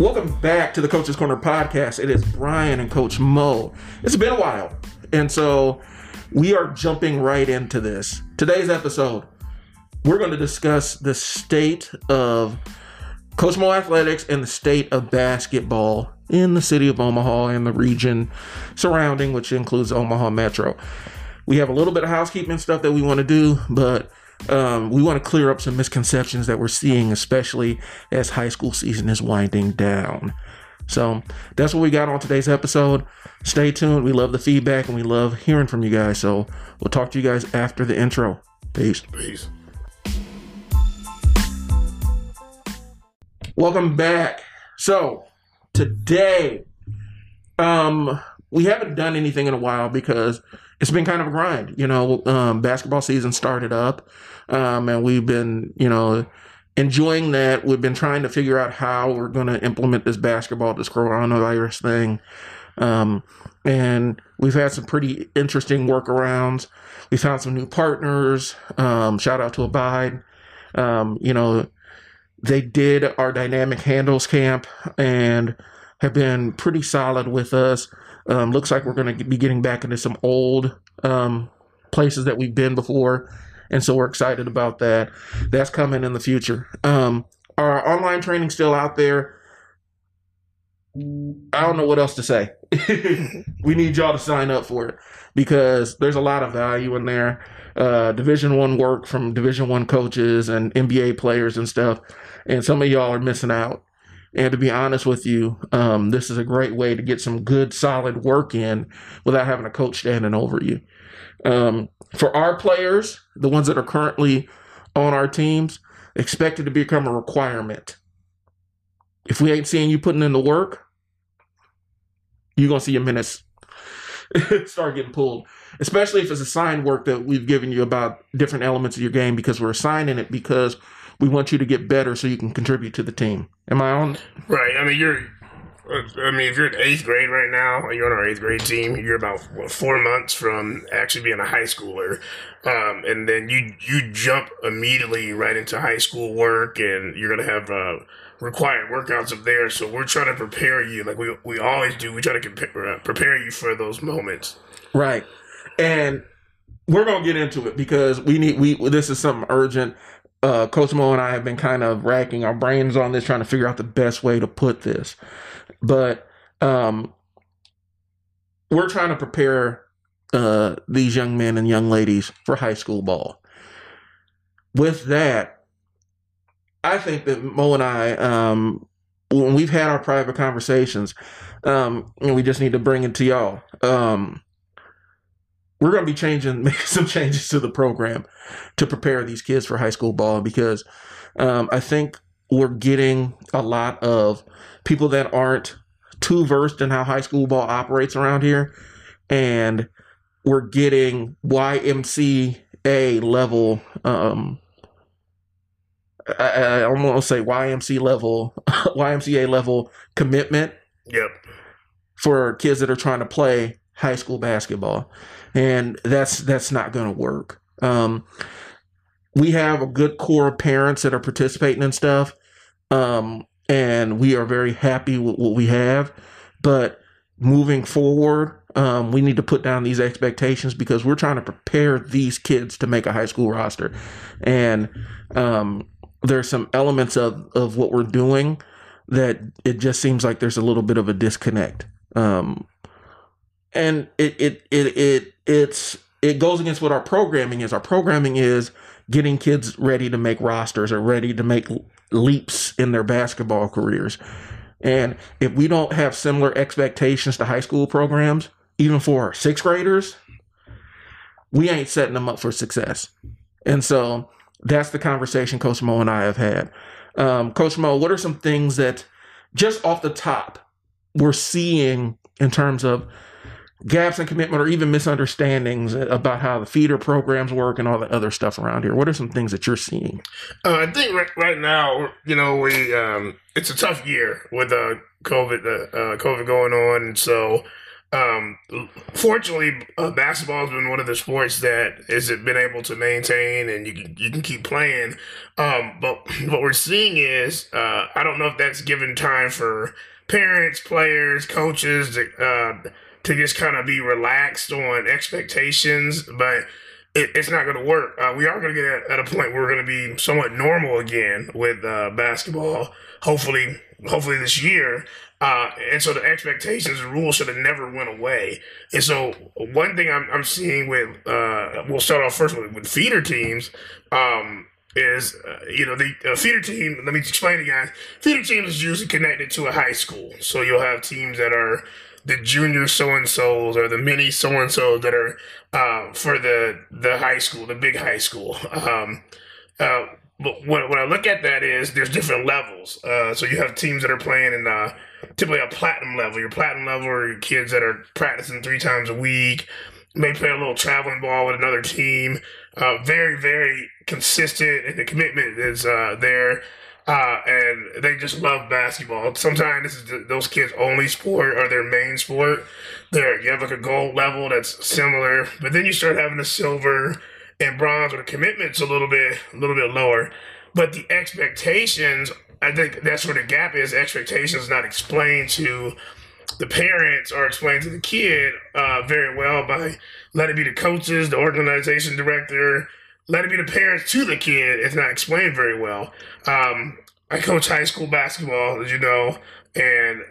Welcome back to the Coach's Corner podcast. It is Brian and Coach Mo. It's been a while, and so we are jumping right into this. Today's episode, we're going to discuss the state of Coach Mo Athletics and the state of basketball in the city of Omaha and the region surrounding, which includes Omaha Metro. We have a little bit of housekeeping stuff that we want to do, but um, we want to clear up some misconceptions that we're seeing, especially as high school season is winding down. So that's what we got on today's episode. Stay tuned. We love the feedback and we love hearing from you guys. So we'll talk to you guys after the intro. Peace. Peace. Welcome back. So today, um, we haven't done anything in a while because it's been kind of a grind. You know, um, basketball season started up, um, and we've been, you know, enjoying that. We've been trying to figure out how we're going to implement this basketball, this coronavirus thing. Um, and we've had some pretty interesting workarounds. We found some new partners. Um, shout out to Abide. Um, you know, they did our dynamic handles camp and have been pretty solid with us. Um, looks like we're going to be getting back into some old um, places that we've been before. And so we're excited about that. That's coming in the future. Um, our online training still out there. I don't know what else to say. we need y'all to sign up for it because there's a lot of value in there. Uh, Division one work from Division one coaches and NBA players and stuff, and some of y'all are missing out. And to be honest with you, um, this is a great way to get some good, solid work in without having a coach standing over you. Um, for our players, the ones that are currently on our teams, expected to become a requirement. If we ain't seeing you putting in the work, you're gonna see your minutes start getting pulled. Especially if it's assigned work that we've given you about different elements of your game because we're assigning it because we want you to get better so you can contribute to the team. Am I on? Right. I mean, you're. uh, I mean, if you're in eighth grade right now, you're on our eighth grade team. You're about what, four months from actually being a high schooler, um, and then you you jump immediately right into high school work, and you're gonna have uh, required workouts up there. So we're trying to prepare you, like we we always do. We try to compare, uh, prepare you for those moments. Right. And we're gonna get into it because we need we this is something urgent. Uh, Coach Mo and I have been kind of racking our brains on this, trying to figure out the best way to put this. But um, we're trying to prepare uh, these young men and young ladies for high school ball. With that, I think that Mo and I, um, when we've had our private conversations, um, and we just need to bring it to y'all. Um, we're going to be changing, making some changes to the program to prepare these kids for high school ball because um, I think we're getting a lot of people that aren't too versed in how high school ball operates around here, and we're getting YMCA level. Um, I, I almost say YMC level, YMCA level commitment Yep. for kids that are trying to play high school basketball, and that's that's not going to work. Um, we have a good core of parents that are participating in stuff, um, and we are very happy with what we have. But moving forward, um, we need to put down these expectations because we're trying to prepare these kids to make a high school roster, and um, there's some elements of of what we're doing that it just seems like there's a little bit of a disconnect. Um, and it it it it it's it goes against what our programming is. Our programming is getting kids ready to make rosters or ready to make leaps in their basketball careers. And if we don't have similar expectations to high school programs, even for sixth graders, we ain't setting them up for success. And so that's the conversation Coach Mo and I have had. Um, Coach Mo, what are some things that just off the top we're seeing in terms of gaps in commitment or even misunderstandings about how the feeder programs work and all the other stuff around here? What are some things that you're seeing? Uh, I think right, right now, you know, we um, it's a tough year with uh, COVID, uh, uh, COVID going on, and so um, fortunately, uh, basketball has been one of the sports that has been able to maintain and you can, you can keep playing. Um, but what we're seeing is, uh, I don't know if that's given time for parents, players, coaches uh, to just kind of be relaxed on expectations, but it, it's not going to work. Uh, we are going to get at, at, a point where we're going to be somewhat normal again with uh, basketball. Hopefully, hopefully this year. Uh, and so the expectations, the rules should have never went away. And so one thing I'm, I'm seeing with, uh, we'll start off first with, with feeder teams, um, is, uh, you know, the uh, feeder team, let me explain to you guys, feeder teams is usually connected to a high school. So you'll have teams that are the junior so-and-sos or the mini so-and-sos that are uh, for the, the high school, the big high school. Um, uh, but when, when I look at that is there's different levels. Uh, so you have teams that are playing in uh, typically a platinum level. Your platinum level are your kids that are practicing three times a week, may play a little traveling ball with another team. Uh, very, very consistent, and the commitment is uh, there. Uh, and they just love basketball. Sometimes those kids' only sport or their main sport. There, you have like a gold level that's similar, but then you start having the silver and bronze where the commitment's a little bit a little bit lower. But the expectations, I think that's where the gap is. Expectations not explained to the parents or explained to the kid uh, very well by let it be the coaches, the organization director, let it be the parents to the kid. It's not explained very well. Um, I coach high school basketball, as you know, and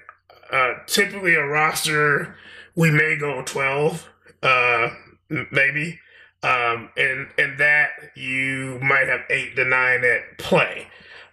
uh, typically a roster we may go twelve, uh, maybe. Um, and and that you might have eight to nine that play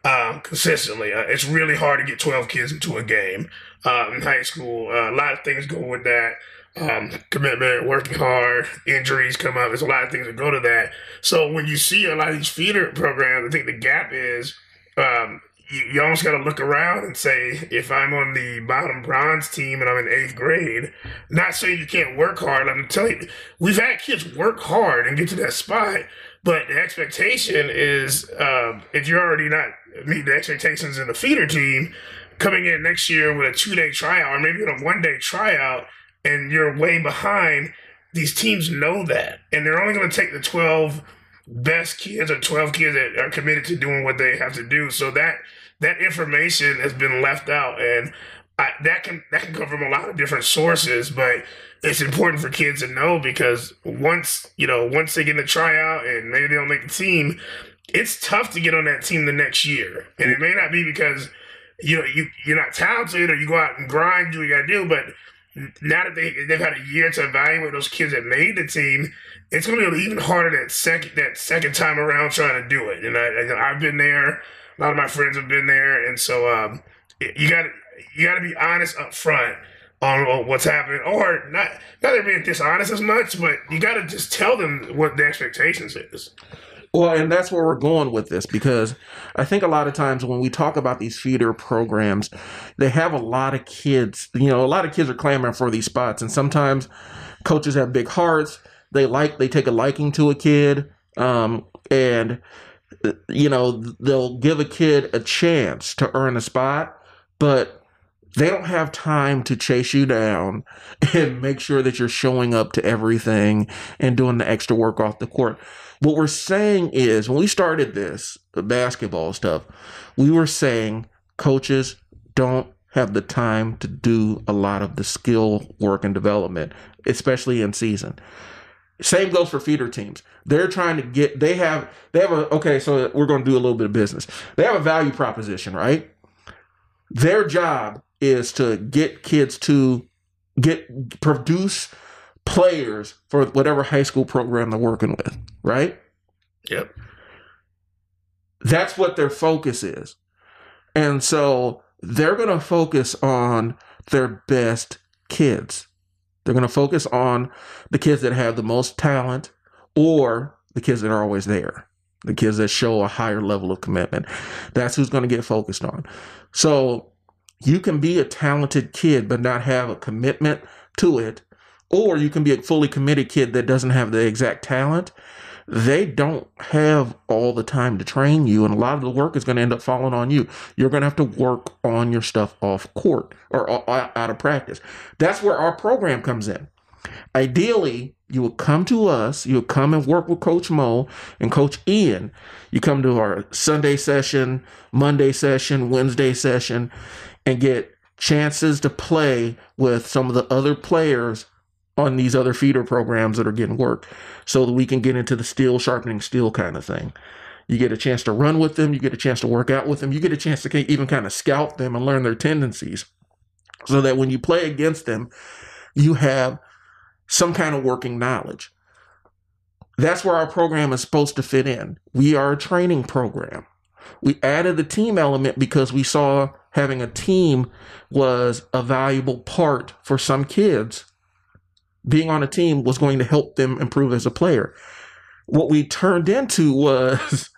um, consistently. Uh, it's really hard to get twelve kids into a game uh, in high school. Uh, a lot of things go with that. Um, commitment, working hard, injuries come up. There's a lot of things that go to that. So when you see a lot of these feeder programs, I think the gap is um, you, you almost got to look around and say, if I'm on the bottom bronze team and I'm in eighth grade, not saying you can't work hard. I'm telling you, we've had kids work hard and get to that spot, but the expectation is um, if you're already not meeting the expectations in the feeder team, coming in next year with a two day tryout or maybe a one day tryout, and you're way behind. These teams know that, and they're only going to take the 12 best kids or 12 kids that are committed to doing what they have to do. So that that information has been left out, and I, that can that can come from a lot of different sources, but it's important for kids to know because once you know once they get in the tryout and maybe they don't make the team, it's tough to get on that team the next year, and it may not be because you know you you're not talented or you go out and grind, do what you got to do, but now that they they've had a year to evaluate those kids that made the team, it's going to be even harder that second that second time around trying to do it. And I, I've been there a lot of my friends have been there, and so um, you got you got to be honest up front on what's happening, or not not they're being dishonest as much, but you got to just tell them what the expectations is. Well, and that's where we're going with this because I think a lot of times when we talk about these feeder programs, they have a lot of kids. You know, a lot of kids are clamoring for these spots, and sometimes coaches have big hearts. They like they take a liking to a kid, um, and you know, they'll give a kid a chance to earn a spot, but they don't have time to chase you down and make sure that you're showing up to everything and doing the extra work off the court. What we're saying is when we started this basketball stuff, we were saying coaches don't have the time to do a lot of the skill work and development, especially in season. Same goes for feeder teams. They're trying to get they have they have a okay, so we're going to do a little bit of business. They have a value proposition, right? Their job is to get kids to get produce players for whatever high school program they're working with, right? Yep. That's what their focus is. And so they're going to focus on their best kids. They're going to focus on the kids that have the most talent or the kids that are always there, the kids that show a higher level of commitment. That's who's going to get focused on. So you can be a talented kid but not have a commitment to it, or you can be a fully committed kid that doesn't have the exact talent they don't have all the time to train you, and a lot of the work is going to end up falling on you. You're going to have to work on your stuff off court or out of practice. That's where our program comes in. Ideally, you will come to us, you will come and work with Coach Mo and Coach Ian. You come to our Sunday session, Monday session, Wednesday session, and get chances to play with some of the other players on these other feeder programs that are getting work so that we can get into the steel sharpening steel kind of thing. You get a chance to run with them, you get a chance to work out with them, you get a chance to even kind of scout them and learn their tendencies so that when you play against them, you have some kind of working knowledge. That's where our program is supposed to fit in. We are a training program. We added the team element because we saw having a team was a valuable part for some kids being on a team was going to help them improve as a player. What we turned into was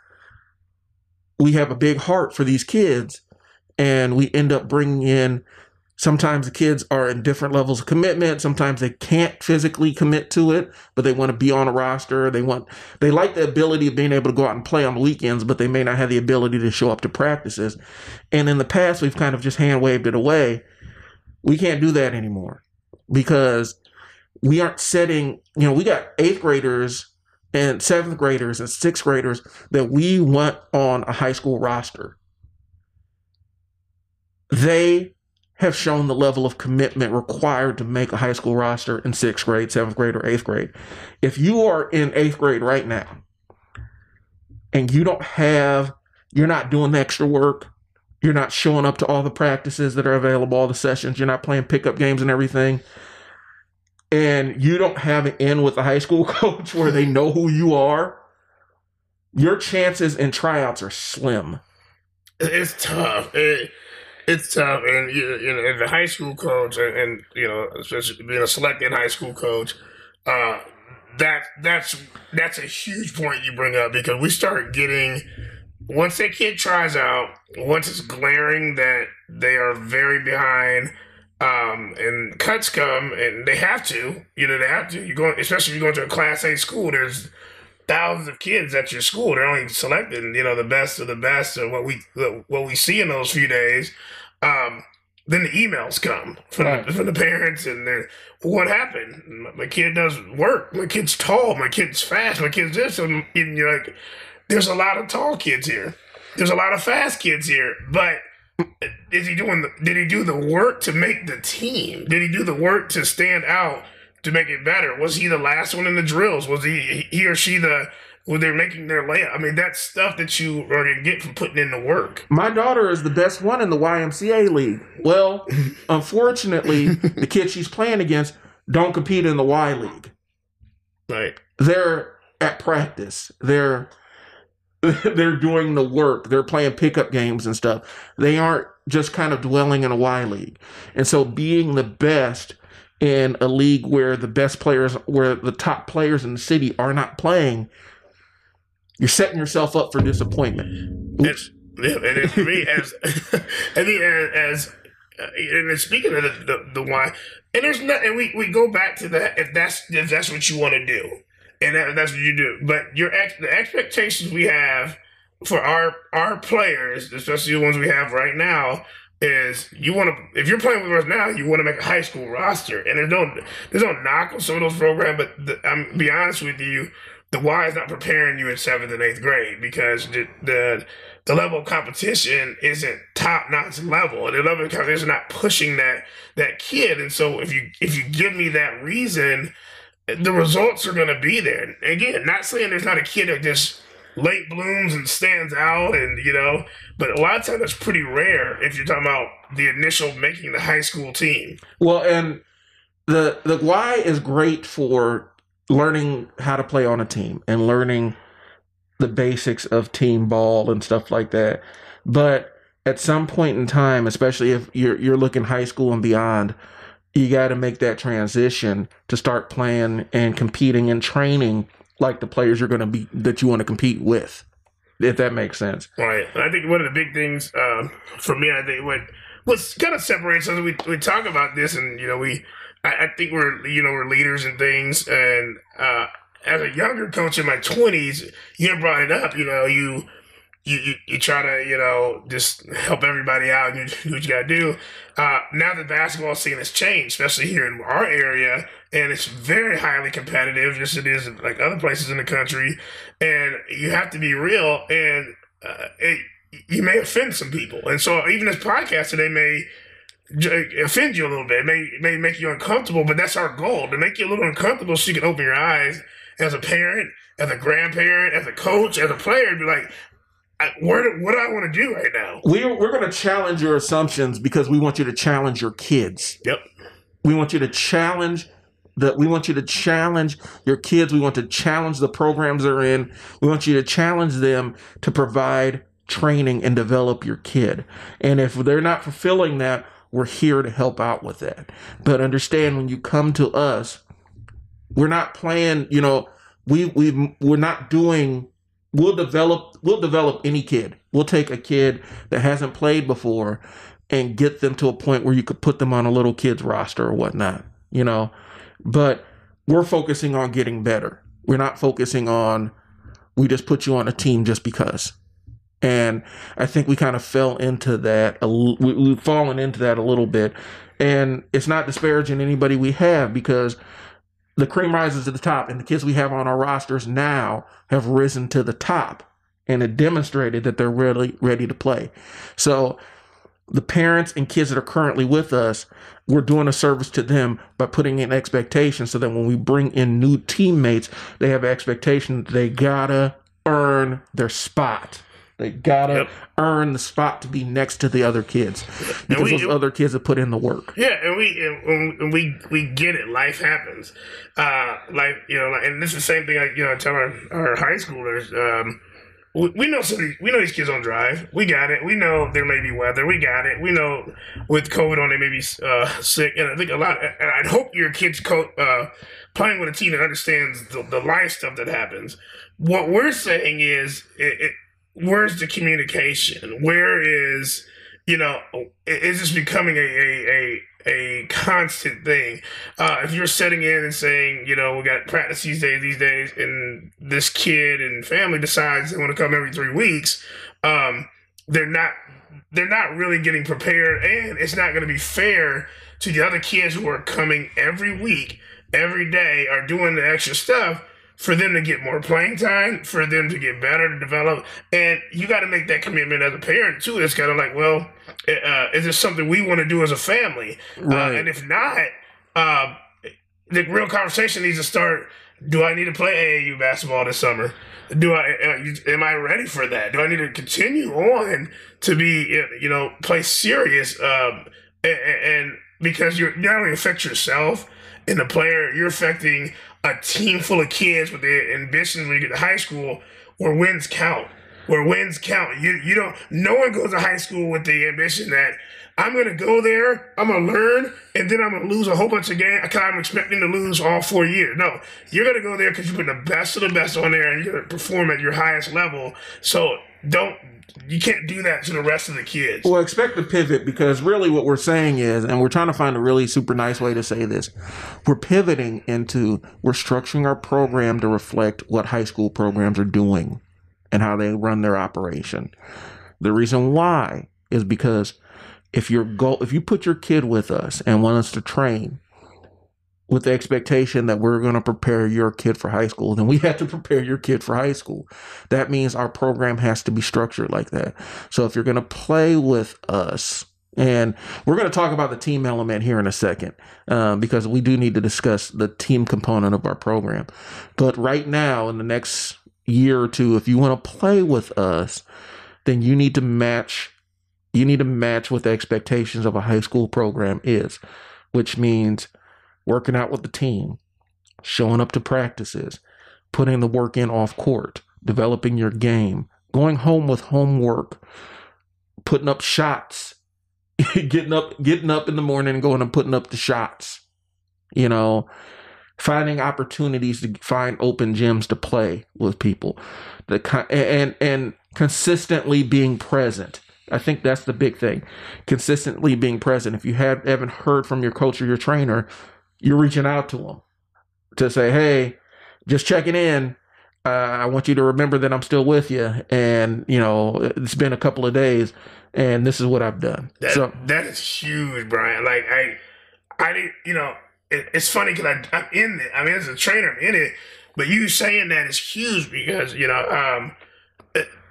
we have a big heart for these kids, and we end up bringing in. Sometimes the kids are in different levels of commitment. Sometimes they can't physically commit to it, but they want to be on a roster. They want they like the ability of being able to go out and play on the weekends, but they may not have the ability to show up to practices. And in the past, we've kind of just hand waved it away. We can't do that anymore because we aren't setting, you know, we got eighth graders and seventh graders and sixth graders that we want on a high school roster. They have shown the level of commitment required to make a high school roster in sixth grade, seventh grade, or eighth grade. If you are in eighth grade right now and you don't have, you're not doing the extra work, you're not showing up to all the practices that are available, all the sessions, you're not playing pickup games and everything, and you don't have an in with the high school coach where they know who you are, your chances in tryouts are slim. It's tough. It, it's tough, and you, you know, as a high school coach, and, and, you know, especially being a selected high school coach, uh, that that's that's a huge point you bring up because we start getting once that kid tries out, once it's glaring that they are very behind um, and cuts come, and they have to. You know, they have to. You go, especially if you go to a Class A school. There's thousands of kids at your school. They're only selecting, you know, the best of the best, of what we what we see in those few days. Um, then the emails come from, right. the, from the parents, and they're, what happened? My, my, kid doesn't work. My kid's tall. My kid's fast. My kid's this, and, and you're like, there's a lot of tall kids here. There's a lot of fast kids here, but is he doing the, did he do the work to make the team? Did he do the work to stand out to make it better? Was he the last one in the drills? Was he he or she the when they're making their layup? I mean that's stuff that you are going to get from putting in the work. My daughter is the best one in the ymca league. Well unfortunately the kids she's playing against don't compete in the y league. Right. They're at practice. They're they're doing the work. They're playing pickup games and stuff. They aren't just kind of dwelling in a Y league. And so being the best in a league where the best players, where the top players in the city are not playing, you're setting yourself up for disappointment. Oops. And, and for me, as I mean, as uh, and speaking of the, the, the Y, and there's not, and we, we go back to that if that's if that's what you want to do, and that, that's what you do. But your ex, the expectations we have for our our players, especially the ones we have right now, is you want to if you're playing with us now, you want to make a high school roster, and there's no there's no knock on some of those programs, but the, I'm be honest with you, the Y is not preparing you in seventh and eighth grade because the the, the level of competition isn't top notch level, and the level of competition is not pushing that that kid, and so if you if you give me that reason the results are going to be there. Again, not saying there's not a kid that just late blooms and stands out, and you know, but a lot of times that's pretty rare if you're talking about the initial making the high school team. Well, and the the Y is great for learning how to play on a team and learning the basics of team ball and stuff like that. But at some point in time, especially if you're you're looking high school and beyond, you got to make that transition to start playing and competing and training like the players you're going to be that you want to compete with if that makes sense right i think one of the big things um, for me i think what what kind of separates us we, we talk about this and you know we I, I, think we're you know we're leaders and things and uh, as a younger coach in my twenties, you brought it up. You know, you you, you, you try to, you know, just help everybody out and do what you got to do. Uh, now the basketball scene has changed, especially here in our area, and it's very highly competitive, just as it is like other places in the country. And you have to be real, and uh, it, you may offend some people. And so even this podcast today may offend you a little bit, it may, may make you uncomfortable, but that's our goal to make you a little uncomfortable so you can open your eyes as a parent, as a grandparent, as a coach, as a player, be like, I, where what do I want to do right now? We're, we're going to challenge your assumptions because we want you to challenge your kids. Yep. We want you to challenge that we want you to challenge your kids. We want to challenge the programs they're in. We want you to challenge them to provide training and develop your kid. And if they're not fulfilling that, we're here to help out with that. But understand when you come to us, we're not playing, you know, we we we're not doing we'll develop we'll develop any kid. We'll take a kid that hasn't played before and get them to a point where you could put them on a little kid's roster or whatnot, you know. But we're focusing on getting better. We're not focusing on we just put you on a team just because. And I think we kind of fell into that. We've fallen into that a little bit. And it's not disparaging anybody we have because the cream rises to the top, and the kids we have on our rosters now have risen to the top, and it demonstrated that they're really ready to play. So, the parents and kids that are currently with us, we're doing a service to them by putting in expectations so that when we bring in new teammates, they have expectations they gotta earn their spot. They gotta yep. earn the spot to be next to the other kids because we, those other kids have put in the work. Yeah, and we and we we get it. Life happens. Uh, like you know, and this is the same thing. I you know I tell our, our high schoolers. Um, we, we know some we know these kids don't drive. We got it. We know there may be weather. We got it. We know with COVID on they may be uh, sick. And I think a lot. And I'd hope your kids co- uh, playing with a team that understands the, the life stuff that happens. What we're saying is it, it where's the communication? Where is you know is this becoming a a, a a constant thing. Uh, if you're setting in and saying, you know, we got practice these days, these days, and this kid and family decides they want to come every three weeks, um, they're not they're not really getting prepared, and it's not going to be fair to the other kids who are coming every week, every day, are doing the extra stuff for them to get more playing time, for them to get better, to develop. And you got to make that commitment as a parent, too. It's kind of like, well, uh, is this something we want to do as a family? Uh, right. Uh, and if not, uh, the real conversation needs to start. Do I need to play AAU basketball this summer? Do I uh, am I ready for that? Do I need to continue on to be you know play serious? Um, and, and because you're not only affect yourself and the player, you're affecting a team full of kids with their ambitions when you get to high school where wins count. Where wins count. You you don't no one goes to high school with the ambition that I'm gonna go there, I'm gonna learn, and then I'm gonna lose a whole bunch of games because I'm expecting to lose all four years. No, you're gonna go there because you put the best of the best on there and you're gonna perform at your highest level. So don't you can't do that to the rest of the kids. Well, expect to pivot because really what we're saying is, and we're trying to find a really super nice way to say this, we're pivoting into we're structuring our program to reflect what high school programs are doing and how they run their operation. The reason why is because if your goal, if you put your kid with us and want us to train, with the expectation that we're going to prepare your kid for high school, then we have to prepare your kid for high school. That means our program has to be structured like that. So if you're going to play with us, and we're going to talk about the team element here in a second um, because we do need to discuss the team component of our program. But right now, in the next year or two, if you want to play with us, then you need to match. You need to match what the expectations of a high school program is, which means working out with the team, showing up to practices, putting the work in off court, developing your game, going home with homework, putting up shots, getting up getting up in the morning and going and putting up the shots. You know, finding opportunities to find open gyms to play with people. The and and consistently being present. I think that's the big thing. Consistently being present. If you have, haven't heard from your coach or your trainer, you're reaching out to them to say, hey, just checking in. Uh, I want you to remember that I'm still with you, and you know it's been a couple of days, and this is what I've done. That, so that is huge, Brian. Like I, I didn't, you know, it, it's funny because I'm in it. I mean, as a trainer, I'm in it. But you saying that is huge because you know um,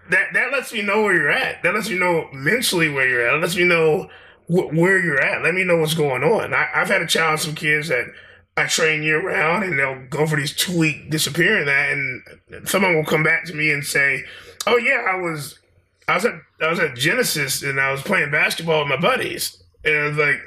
that that lets me know where you're at. That lets me know mentally where you're at. It lets me know wh- where you're at. Let me know what's going on. I, I've had a challenge some kids that I train year round, and they'll go for these two week disappearing that, and someone will come back to me and say, "Oh yeah, I was." I was at I was at Genesis and I was playing basketball with my buddies, and I was like,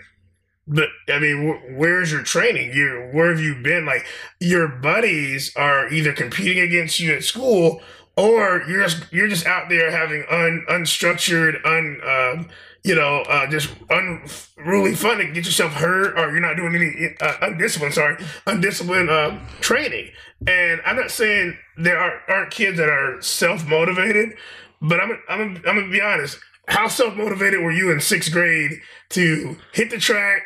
but I mean, wh- where's your training? You where have you been? Like your buddies are either competing against you at school, or you're just you're just out there having un unstructured, un um, you know, uh, just unruly fun to get yourself hurt, or you're not doing any uh, undisciplined, sorry, undisciplined uh, training. And I'm not saying there are, aren't kids that are self motivated, but I'm I'm I'm gonna be honest. How self motivated were you in sixth grade to hit the track,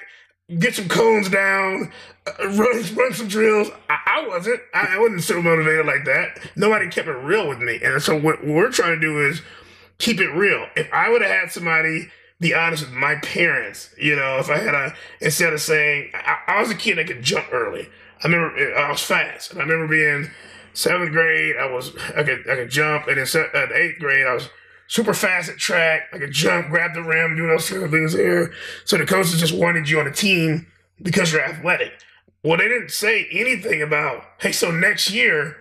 get some cones down, uh, run run some drills? I, I wasn't. I, I wasn't so motivated like that. Nobody kept it real with me, and so what we're trying to do is keep it real. If I would have had somebody be honest with my parents, you know, if I had a instead of saying I, I was a kid that could jump early. I remember I was fast, and I remember being seventh grade. I was I could I could jump, and in se- uh, eighth grade I was super fast at track. I could jump, grab the rim, do those kind of things there. So the coaches just wanted you on the team because you're athletic. Well, they didn't say anything about hey, so next year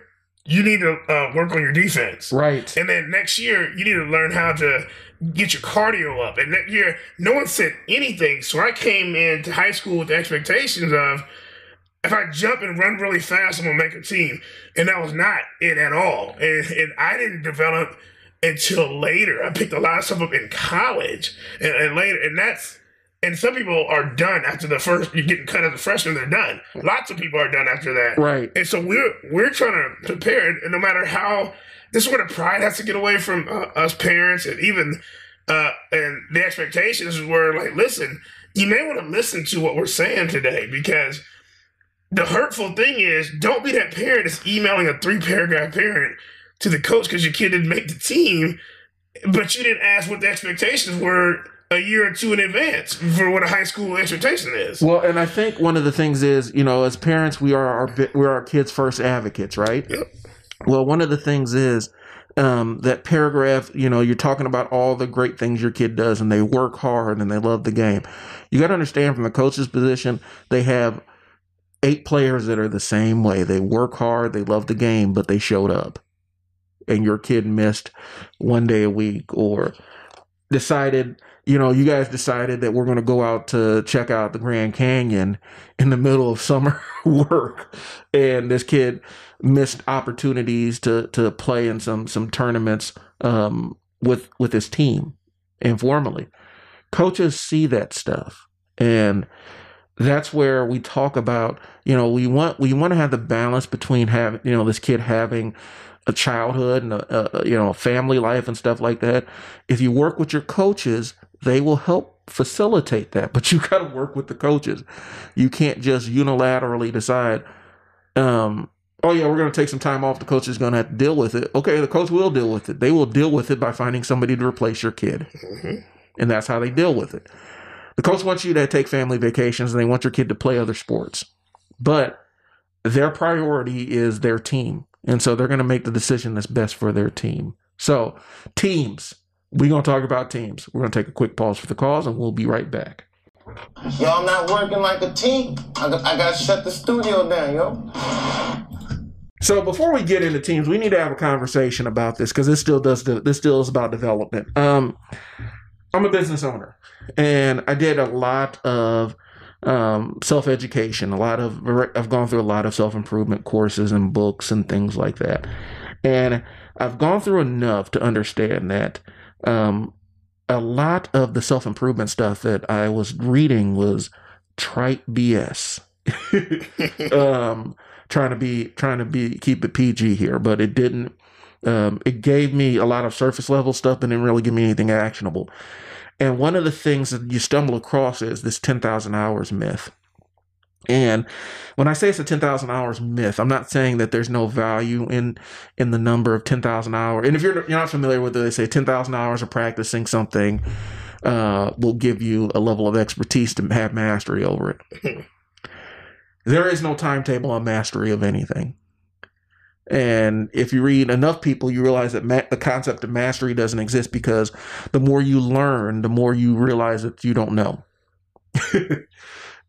you need to uh, work on your defense. right, And then next year, you need to learn how to get your cardio up. And that year, no one said anything. So I came into high school with the expectations of if I jump and run really fast, I'm going to make a team. And that was not it at all. And, and I didn't develop until later. I picked a lot of stuff up in college and, and later. And that's, and some people are done after the first, you're getting cut as a freshman, they're done. Lots of people are done after that. right. And so we're we're trying to prepare, and no matter how this is where the pride has to get away from uh, us parents, and even uh, and the expectations were like, listen, you may want to listen to what we're saying today because the hurtful thing is, don't be that parent that's emailing a three paragraph parent to the coach because your kid didn't make the team, but you didn't ask what the expectations were a year or two in advance for what a high school expectation is. Well, and I think one of the things is, you know, as parents, we are our we're our kids' first advocates, right? Yep. Well, one of the things is um, that paragraph. You know, you're talking about all the great things your kid does, and they work hard and they love the game. You got to understand, from the coach's position, they have eight players that are the same way. They work hard, they love the game, but they showed up, and your kid missed one day a week or decided you know, you guys decided that we're going to go out to check out the Grand Canyon in the middle of summer work, and this kid missed opportunities to to play in some some tournaments um, with with his team informally. Coaches see that stuff, and that's where we talk about. You know, we want we want to have the balance between having you know this kid having a childhood and a, a you know a family life and stuff like that. If you work with your coaches, they will help facilitate that. But you got to work with the coaches. You can't just unilaterally decide, um, oh yeah, we're going to take some time off. The coach is going to have to deal with it. Okay, the coach will deal with it. They will deal with it by finding somebody to replace your kid, Mhm. and that's how they deal with it. The coach wants you to take family vacations, and they want your kid to play other sports, but their priority is their team, and so they're going to make the decision that's best for their team. So, teams. We're going to talk about teams. We're going to take a quick pause for the cause, and we'll be right back. Y'all not working like a team. I, got- I gotta shut the studio down, yo. So before we get into teams, we need to have a conversation about this because this still does this still is about development. Um, I'm a business owner, and I did a lot of um, self education. A lot of I've gone through a lot of self improvement courses and books and things like that, and I've gone through enough to understand that um, a lot of the self improvement stuff that I was reading was trite BS. um, trying to be trying to be keep it PG here, but it didn't. Um, it gave me a lot of surface level stuff, but didn't really give me anything actionable. And one of the things that you stumble across is this ten thousand hours myth. And when I say it's a 10,000 hours myth, I'm not saying that there's no value in in the number of 10,000 hours. And if you're, you're not familiar with it, they say 10,000 hours of practicing something uh, will give you a level of expertise to have mastery over it. there is no timetable on mastery of anything. And if you read enough people, you realize that ma- the concept of mastery doesn't exist because the more you learn, the more you realize that you don't know.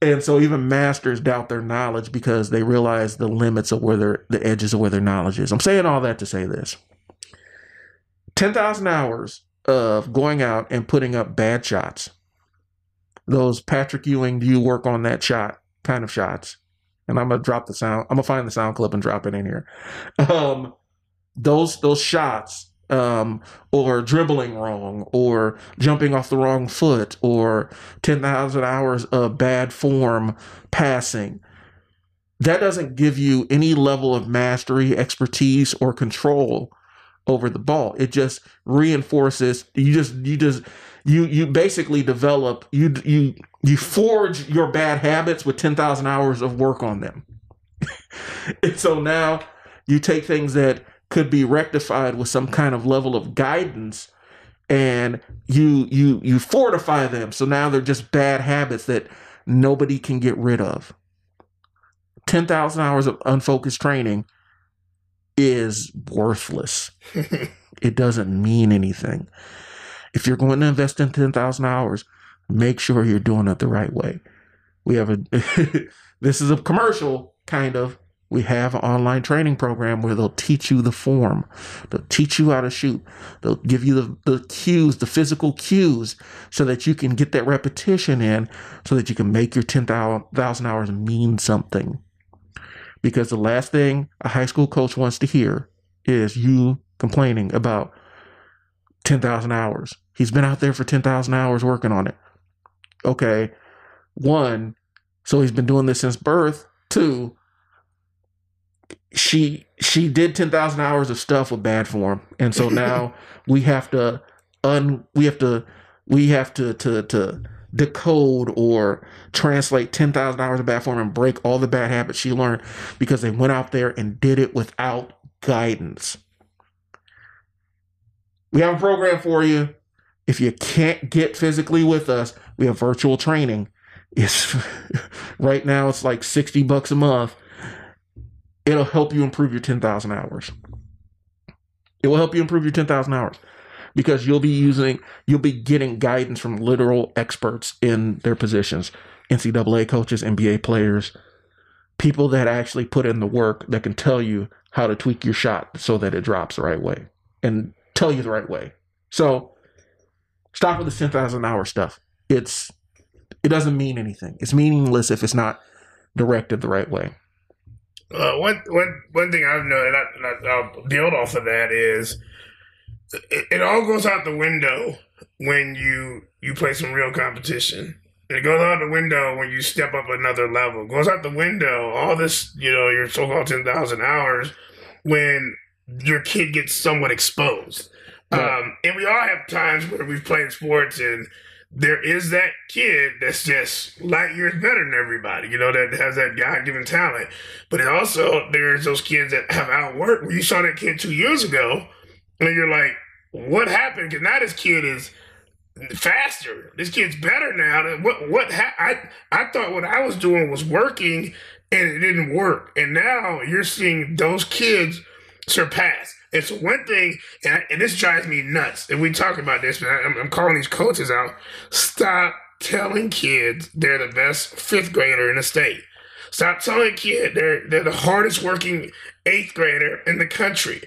and so even masters doubt their knowledge because they realize the limits of where their the edges of where their knowledge is. I'm saying all that to say this. 10,000 hours of going out and putting up bad shots. Those Patrick Ewing, do you work on that shot kind of shots? And I'm gonna drop the sound. I'm gonna find the sound clip and drop it in here. Um, those those shots, um, or dribbling wrong, or jumping off the wrong foot, or ten thousand hours of bad form passing. That doesn't give you any level of mastery, expertise, or control over the ball. It just reinforces you just you just you you basically develop you you you forge your bad habits with 10,000 hours of work on them. and so now you take things that could be rectified with some kind of level of guidance and you you you fortify them so now they're just bad habits that nobody can get rid of 10,000 hours of unfocused training is worthless. it doesn't mean anything. If you're going to invest in 10,000 hours, make sure you're doing it the right way. We have a, this is a commercial kind of. We have an online training program where they'll teach you the form. They'll teach you how to shoot. They'll give you the, the cues, the physical cues, so that you can get that repetition in so that you can make your 10,000 hours mean something because the last thing a high school coach wants to hear is you complaining about 10,000 hours. He's been out there for 10,000 hours working on it. Okay. One, so he's been doing this since birth. Two, she she did 10,000 hours of stuff with bad form. And so now we have to un we have to we have to to to decode or translate 10,000 hours of bad form and break all the bad habits she learned because they went out there and did it without guidance. We have a program for you. If you can't get physically with us, we have virtual training. It's right now it's like 60 bucks a month. It'll help you improve your 10,000 hours. It will help you improve your 10,000 hours because you'll be using, you'll be getting guidance from literal experts in their positions NCAA coaches, NBA players, people that actually put in the work that can tell you how to tweak your shot so that it drops the right way and tell you the right way. So stop with the 10,000 hour stuff. It's, it doesn't mean anything. It's meaningless if it's not directed the right way. Uh, one, one, one thing I've noted, and, I, will build off of that, is it, it all goes out the window when you you play some real competition. It goes out the window when you step up another level. It goes out the window. All this, you know, your so-called ten thousand hours when your kid gets somewhat exposed. Yeah. Um, and we all have times where we've played sports and there is that kid that's just light years better than everybody, you know, that has that God given talent. But it also there's those kids that have outworked. Where you saw that kid two years ago and you're like, what happened? Because now this kid is faster. This kid's better now. What what ha- I I thought what I was doing was working and it didn't work. And now you're seeing those kids surpass. It's one thing, and, I, and this drives me nuts. And we talk about this, but I, I'm, I'm calling these coaches out. Stop telling kids they're the best fifth grader in the state. Stop telling kids they're they're the hardest working eighth grader in the country.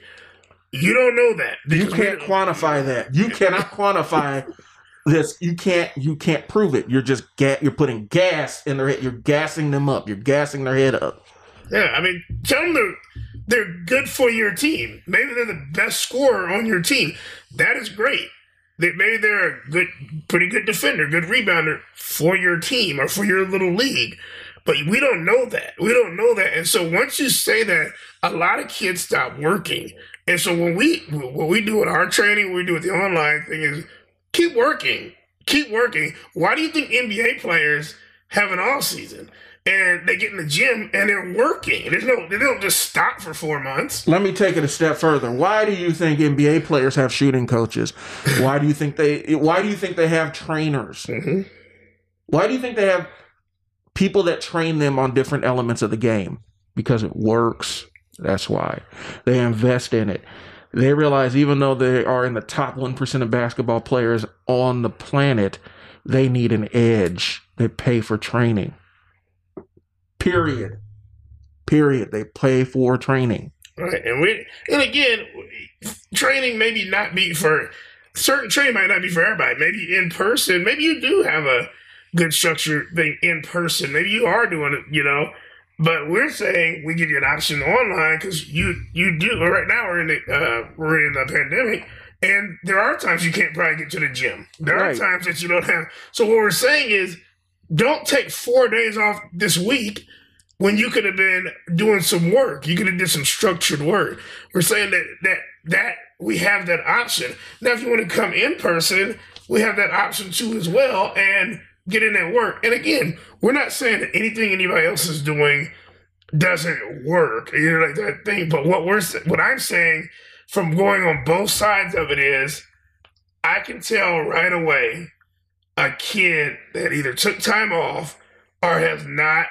You don't know that. You can't quantify that. You cannot quantify this. You can't. You can't prove it. You're just ga- You're putting gas in their head. You're gassing them up. You're gassing their head up. Yeah, I mean, tell them they're good for your team. Maybe they're the best scorer on your team. That is great. That maybe they're a good, pretty good defender, good rebounder for your team or for your little league. But we don't know that. We don't know that. And so once you say that, a lot of kids stop working and so when we what we do with our training, we do with the online thing is keep working, keep working. Why do you think NBA players have an off season? And they get in the gym and they're working. There's no, they don't just stop for four months. Let me take it a step further. Why do you think NBA players have shooting coaches? Why do you think they? Why do you think they have trainers? Mm-hmm. Why do you think they have people that train them on different elements of the game? Because it works. That's why they invest in it. They realize even though they are in the top 1% of basketball players on the planet, they need an edge. They pay for training. Period. Period. They pay for training. Right, and we, and again, training maybe not be for certain training might not be for everybody. Maybe in person, maybe you do have a good structured thing in person. Maybe you are doing it, you know. But we're saying we give you an option online because you you do. Right now we're in the uh, we're in the pandemic, and there are times you can't probably get to the gym. There Right. are times that you don't have. So what we're saying is, don't take four days off this week when you could have been doing some work. You could have did some structured work. We're saying that that that we have that option. Now, if you want to come in person, we have that option too as well, and get in that work. And again, we're not saying that anything anybody else is doing doesn't work, you know, like that thing. But what we're what I'm saying from going on both sides of it is, I can tell right away a kid that either took time off or has not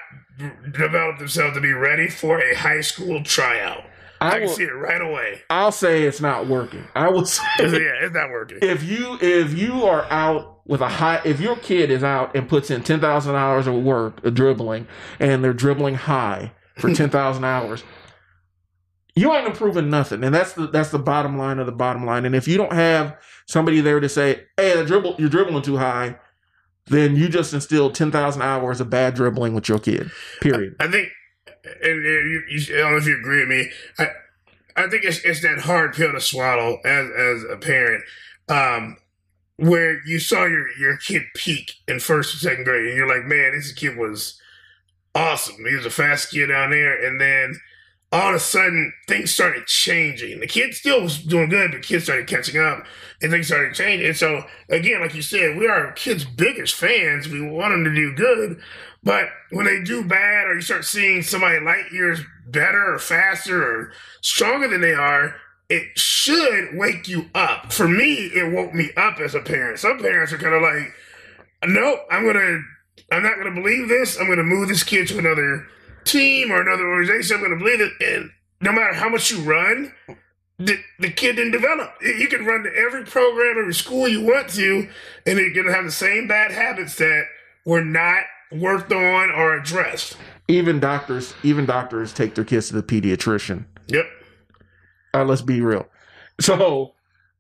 developed themselves to be ready for a high school tryout. I, I can will, see it right away. I'll say it's not working. I will say It's- yeah, it's not working. if you if you are out with a high if your kid is out and puts in 10,000 hours of work uh, dribbling and they're dribbling high for 10,000 hours you ain't improving nothing and that's the that's the bottom line of the bottom line and if you don't have somebody there to say hey the dribble you're dribbling too high then you just instilled 10,000 hours of bad dribbling with your kid period I think, and, and you, you, I don't know if you agree with me. I, I think it's it's that hard pill to swallow as as a parent, um, where you saw your your kid peak in first or second grade, and you're like, man, this kid was awesome. He was a fast kid down there, and then all of a sudden things started changing. The kid still was doing good, but kids started catching up, and things started changing. And so again, like you said, we are kids' biggest fans. We want them to do good, but when they do bad, or you start seeing somebody light years better or faster or stronger than they are, it should wake you up. For me, it woke me up as a parent. Some parents are kind of like, nope, I'm gonna, I'm not gonna believe this. I'm gonna move this kid to another team or another organization. I'm gonna believe it, and no matter how much you run. The, the kid didn't develop. You can run to every program, every school you want to, and you're gonna have the same bad habits that were not worked on or addressed. even doctors even doctors take their kids to the pediatrician Yep. Uh, let's be real. So,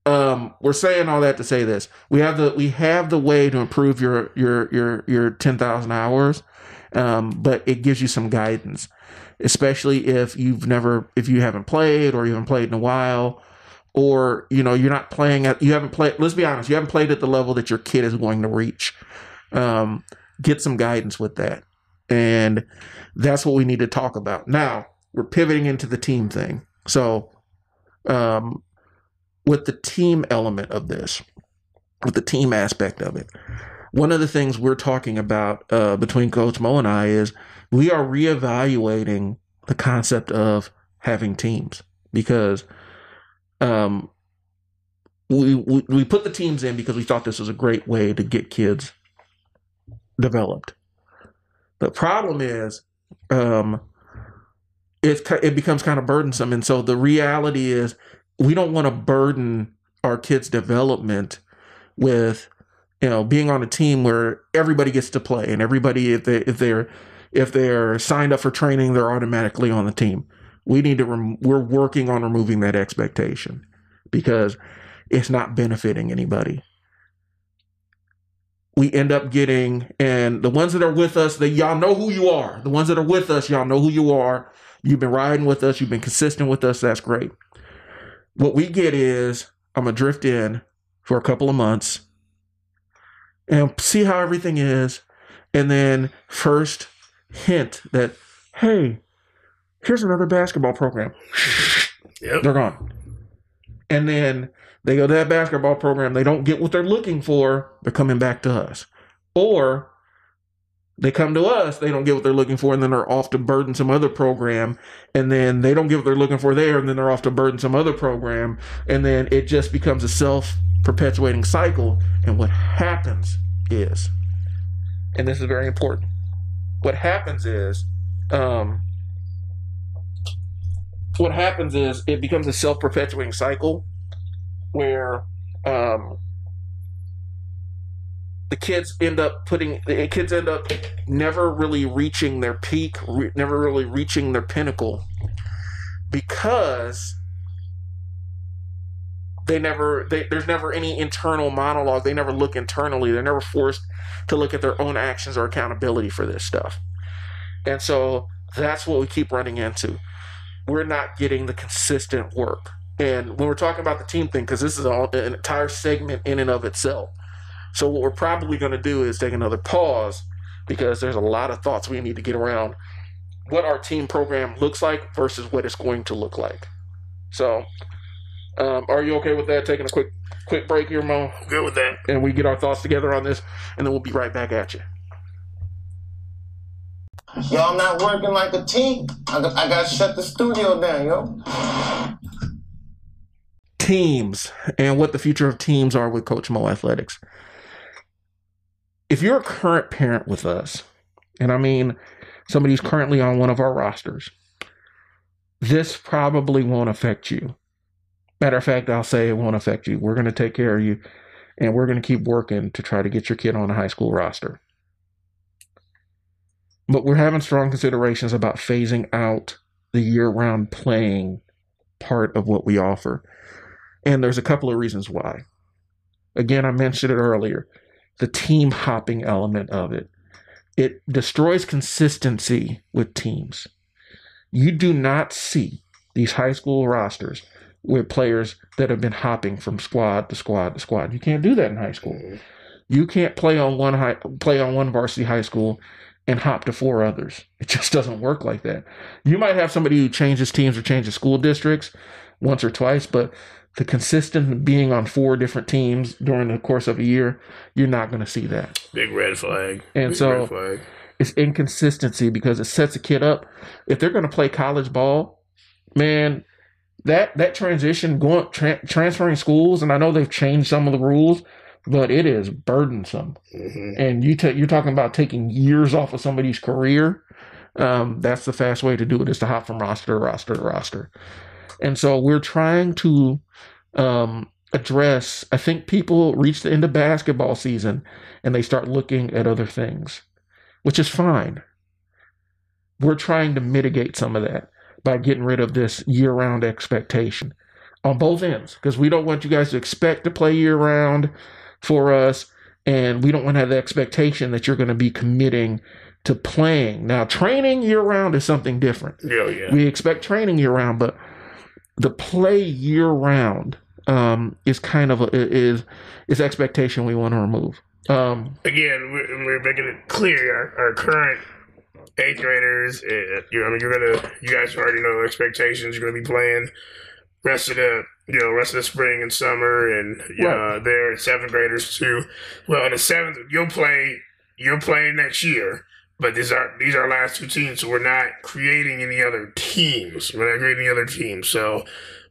um, we're saying all that to say this: we have the we have the way to improve your your your your ten thousand hours, um, but it gives you some guidance, especially if you've never if you haven't played or you haven't played in a while, or you know you're not playing at you haven't played. Let's be honest, you haven't played at the level that your kid is going to reach. Um, get some guidance with that, and that's what we need to talk about. Now we're pivoting into the team thing. So um, with the team element of this, with the team aspect of it. One of the things we're talking about uh, between Coach Mo and I is we are reevaluating the concept of having teams because um, we, we we put the teams in because we thought this was a great way to get kids developed. The problem is um, it it becomes kind of burdensome, and so the reality is we don't want to burden our kids' development with you know being on a team where everybody gets to play and everybody if they if they're if they're signed up for training they're automatically on the team. We need to rem- we're working on removing that expectation because it's not benefiting anybody. We end up getting and the ones that are with us that y'all know who you are. The ones that are with us y'all know who you are. You've been riding with us. You've been consistent with us. That's great. What we get is i'm gonna drift in for a couple of months and see how everything is and then first hint that hey here's another basketball program Yep. they're gone. And then they go to that basketball program, they don't get what they're looking for, they're coming back to us. Or They come to us, they don't get what they're looking for, and then they're off to burden some other program, and then they don't get what they're looking for there, and then they're off to burden some other program, and then it just becomes a self perpetuating cycle. And what happens is, and this is very important, what happens is, um, what happens is it becomes a self perpetuating cycle where um, the kids end up putting the kids end up never really reaching their peak, re- never really reaching their pinnacle because they never they, there's never any internal monologue. They never look internally. They're never forced to look at their own actions or accountability for this stuff. And so that's what we keep running into. We're not getting the consistent work. And when we're talking about the team thing because this is all, an entire segment in and of itself so what we're probably going to do is take another pause because there's a lot of thoughts we need to get around what our team program looks like versus what it's going to look like so um, are you okay with that? Taking a quick quick break here, Mo, Good with that. and we get our thoughts together on this, and then we'll be right back at you. Yo, I'm not working like a team. I, got- I gotta shut the studio down, yo. Teams and what the future of teams are with Coach Mo Athletics. If you're a current parent with us, and I mean somebody who's currently on one of our rosters, this probably won't affect you. Matter of fact, I'll say it won't affect you. We're going to take care of you, and we're going to keep working to try to get your kid on a high school roster. But we're having strong considerations about phasing out the year round playing part of what we offer. And there's a couple of reasons why. Again, I mentioned it earlier the team hopping element of it. It destroys consistency with teams. You do not see these high school rosters with players that have been hopping from squad to squad to squad. You can't do that in high school. Mm-hmm. You can't play on one high, play on one varsity high school and hop to four others. It just doesn't work like that. You might have somebody who changes teams or changes school districts once or twice, but the consistent being on four different teams during the course of a year, you're not going to see that. Big red flag. And Big so- red flag. It's inconsistency because it sets a kid up. If they're going to play college ball, man, that that transition going tra- transferring schools, and I know they've changed some of the rules, but it is burdensome. hmm And you ta- you're talking about taking years off of somebody's career. Um, that's the fast way to do it is to hop from roster to roster to roster. And so we're trying to um, address. I think people reach the end of basketball season and they start looking at other things, which is fine. We're trying to mitigate some of that by getting rid of this year-round expectation on both ends because we don't want you guys to expect to play year-round for us and we don't want to have the expectation that you're going to be committing to playing. Now, training year round is something different. Yeah, yeah. We expect training year round, but the play year round um, is kind of a, is is expectation we want to remove. Um, Again, we're, we're making it clear our, our current eighth graders. Uh, you know, I mean, you're gonna, you guys already know the expectations. You're gonna be playing rest of the, you know, rest of the spring and summer, and uh, Right. they're seventh graders too. Well, in the seventh, you'll play, you'll play next year. But these are these are last two teams, so we're not creating any other teams. We're not creating any other teams. So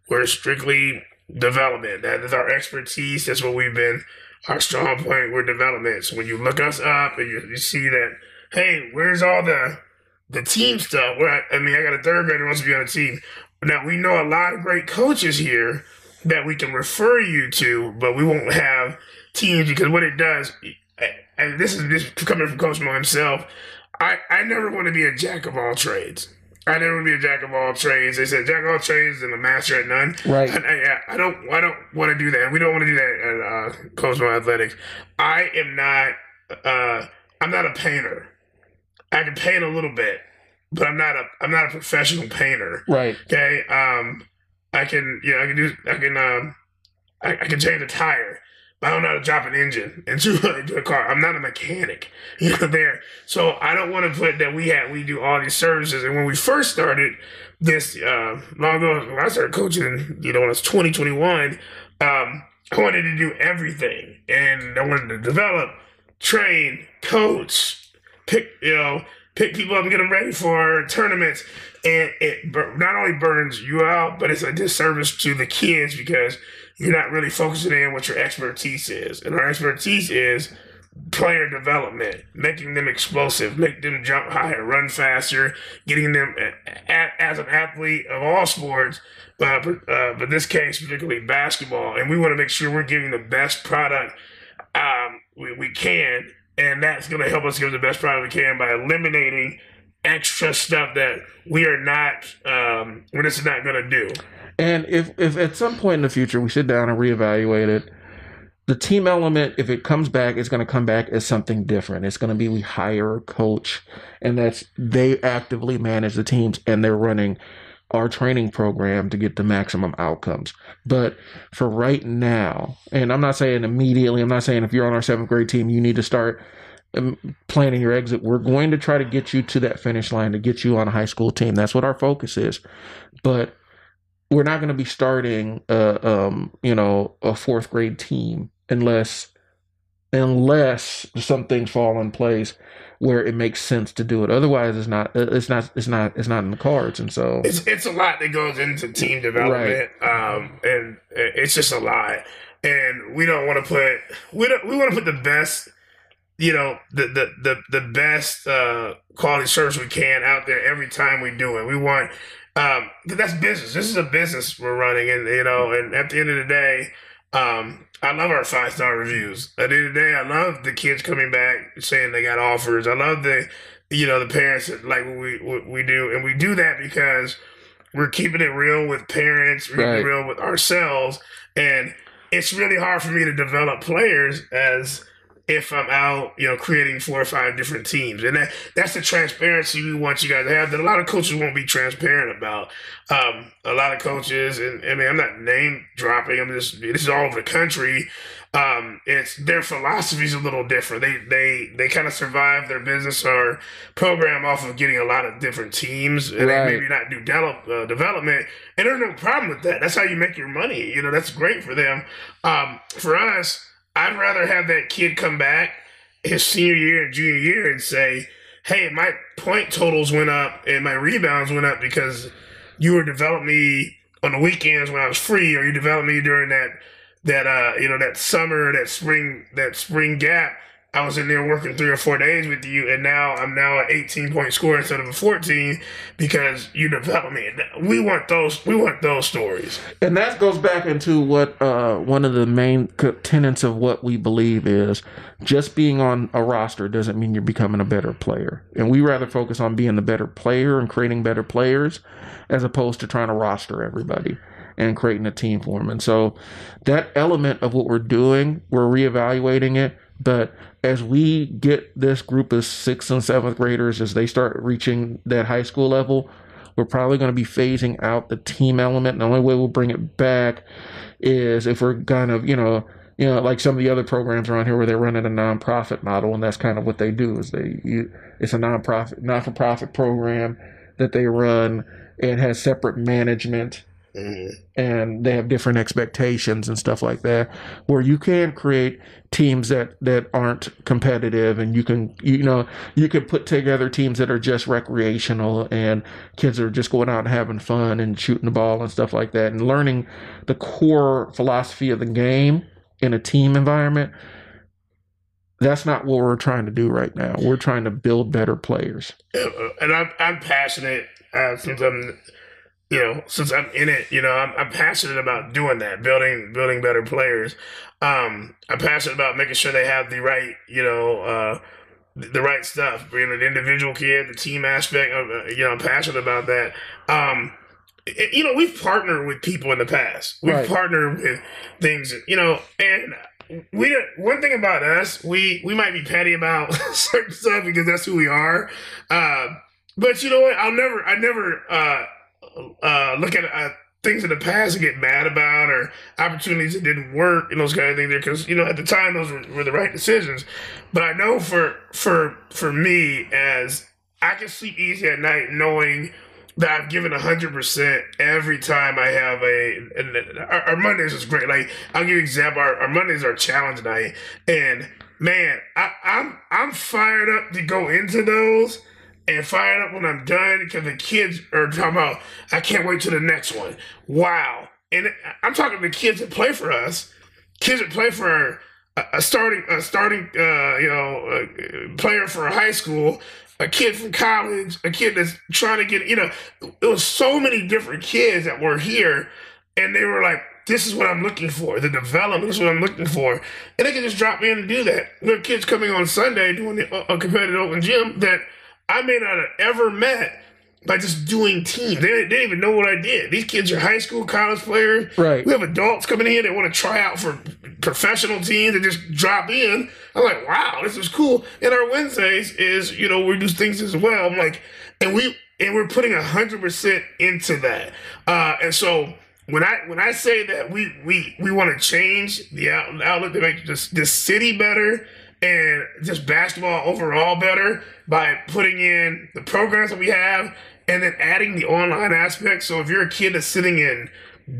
we're strictly development. That is our expertise. That's what we've been our strong point. We're development. So when you look us up and you, you see that, hey, where's all the the team stuff? Where I, I mean, I got a third grader wants to be on a team. Now we know a lot of great coaches here that we can refer you to, but we won't have teams because what it does, and this is this coming from Coach Mo himself. I, I never want to be a jack of all trades. I never want to be a jack of all trades. They said jack of all trades and a master at none. Right. And I, I don't. I don't want to do that. We don't want to do that at uh, Coach Mo Athletics. I am not. Uh, I'm not a painter. I can paint a little bit, but I'm not a. I'm not a professional painter. right. Okay. Um, I can. You know. I can do. I can. Um, I, I can change a tire. I don't know how to drop an engine into, into a car. I'm not a mechanic, you know. There, so I don't want to put that we have. We do all these services, and when we first started this uh, long ago, when I started coaching, you know, when it was 2021, um, I wanted to do everything, and I wanted to develop, train, coach, pick you know pick people up and get them ready for tournaments, and it not only burns you out, but it's a disservice to the kids because you're not really focusing in what your expertise is, and our expertise is player development, making them explosive, make them jump higher, run faster, getting them as an athlete of all sports, uh, but, uh, but this case particularly basketball, and we want to make sure we're giving the best product um, we, we can, and that's going to help us give the best product we can by eliminating extra stuff that we are not, um, we're just not going to do. And if, if at some point in the future we sit down and reevaluate it, the team element, if it comes back, it's going to come back as something different. It's going to be we hire a coach, and that's they actively manage the teams and they're running our training program to get the maximum outcomes. But for right now, and I'm not saying immediately, I'm not saying if you're on our seventh grade team, you need to start um, planning your exit. We're going to try to get you to that finish line to get you on a high school team. That's what our focus is. But we're not going to be starting, uh, um, you know, a fourth grade team unless unless some things fall in place where it makes sense to do it. Otherwise, it's not. It's not. It's not. It's not in the cards. And so it's it's a lot that goes into team development, right. um, and it's just a lot. And we don't want to put we don't we want to put the best, you know, the the the the best uh, quality service we can out there every time we do it. We want. Um, that's business. This is a business we're running, and you know, and at the end of the day, um, I love our five star reviews. At the end of the day, I love the kids coming back saying they got offers. I love the, you know, the parents that like what we what we do, and we do that because we're keeping it real with parents, we're right. real with ourselves, and it's really hard for me to develop players as if I'm out, you know, creating four or five different teams. And that that's the transparency we want you guys to have that a lot of coaches won't be transparent about. Um, a lot of coaches, and I mean, I'm not name dropping, I'm just, this is all over the country. Um, it's their philosophy is a little different. They they they kind of survive their business or program off of getting a lot of different teams, and right. they maybe not do develop, uh, development. And there's no problem with that. That's how you make your money. You know, that's great for them. Um, for us, I'd rather have that kid come back his senior year and junior year and say, hey, my point totals went up and my rebounds went up because you were developing me on the weekends when I was free, or you developed me during that that uh you know that summer, that spring, that spring gap I was in there working three or four days with you, and now I'm now an 18 point score instead of a 14 because you developed me. We want those. We want those stories. And that goes back into what uh, one of the main tenets of what we believe is: just being on a roster doesn't mean you're becoming a better player. And we rather focus on being the better player and creating better players, as opposed to trying to roster everybody and creating a team for them. And so that element of what we're doing, we're reevaluating it. But as we get this group of sixth and seventh graders as they start reaching that high school level, we're probably going to be phasing out the team element. And the only way we'll bring it back is if we're kind of, you know, you know, like some of the other programs around here where they're running a nonprofit model, and that's kind of what they do is they it's a nonprofit, not for profit program that they run. and has separate management And they have different expectations and stuff like that, where you can create teams that that aren't competitive, and you can you know you can put together teams that are just recreational, and kids are just going out and having fun and shooting the ball and stuff like that, and learning the core philosophy of the game in a team environment. That's not what we're trying to do right now. We're trying to build better players. And I'm I'm passionate uh, since you know, since I'm in it, you know, I'm, I'm passionate about doing that, building building better players. Um, I'm passionate about making sure they have the right, you know, uh, the right stuff. You know, the individual kid, the team aspect. Of, uh, you know, I'm passionate about that. Um, it, you know, we've partnered with people in the past. We've right. partnered with things, you know, and we one thing about us, we we might be petty about certain stuff because that's who we are. Uh, but you know what? I'll never, I never. Uh, uh, look at uh, things in the past and get mad about or opportunities that didn't work and those kind of things there because you know at the time those were, were, the right decisions. But i know for for for me as i can sleep easy at night knowing that i've given 100% every time i have a and our, our mondays is great. Like i'll give you an example. Our, our mondays are challenge night. And man, I, I'm I'm fired up to go into those and fired up when I'm done because the kids are talking about. I can't wait to the next one. Wow, and I'm talking to kids that play for us, kids that play for a, a starting a starting uh, you know uh, player for a high school. A kid from college, a kid that's trying to get, you know, it was so many different kids that were here, and they were like, this is what I'm looking for. The development is what I'm looking for. And they can just drop me in and do that. There are kids coming on Sunday doing uh, a competitive open gym that I may not have ever met by just doing teams. They, they didn't even know what I did. These kids are high school, college players. Right. We have adults coming in that want to try out for professional teams and just drop in. I'm like, wow, this is cool. And our Wednesdays is, you know, we do things as well. I'm like, and we and we're putting a hundred percent into that. Uh, and so when I when I say that we we we want to change the out, outlook to make this this city better and just basketball overall better by putting in the programs that we have and then adding the online aspect. So if you're a kid that's sitting in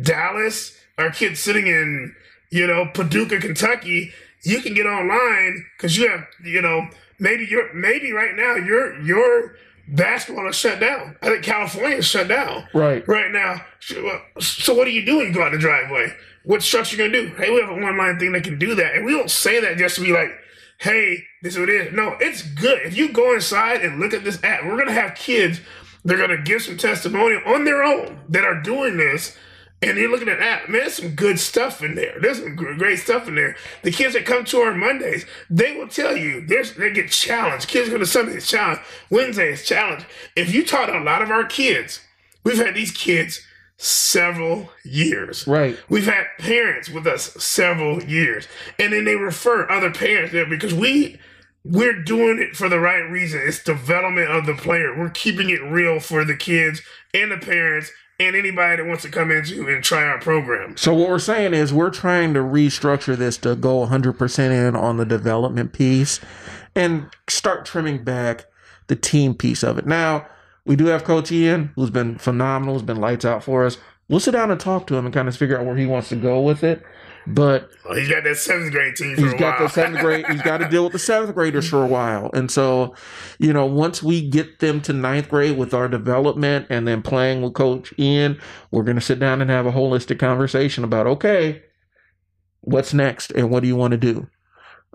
Dallas or a kid sitting in you know Paducah, Kentucky, you can get online because you have you know maybe you're maybe right now you're you're basketball is shut down. I think California is shut down. Right. Right now. So what do you do when you go out the driveway? What structure you gonna do? Hey, we have an online thing that can do that. And we don't say that just to be like, hey, this is what it is. No, it's good. If you go inside and look at this app, we're gonna have kids, they're gonna give some testimonial on their own that are doing this and you're looking at that, man, there's some good stuff in there. There's some great stuff in there. The kids that come to our Mondays, they will tell you there's they get challenged. Kids go to Sundays challenge, Wednesdays challenge. If you taught a lot of our kids, we've had these kids several years. Right. We've had parents with us several years. And then they refer other parents there because we we're doing it for the right reason. It's development of the player. We're keeping it real for the kids and the parents and anybody that wants to come into and try our program. So what we're saying is we're trying to restructure this to go 100% in on the development piece and start trimming back the team piece of it. Now, we do have Coach Ian, who's been phenomenal, who's been lights out for us. We'll sit down and talk to him and kind of figure out where he wants to go with it. But well, he's got that seventh grade team. he's got the seventh grade. He's got to deal with the seventh graders for a while, and so, you know, once we get them to ninth grade with our development and then playing with Coach Ian, we're going to sit down and have a holistic conversation about okay, what's next and what do you want to do.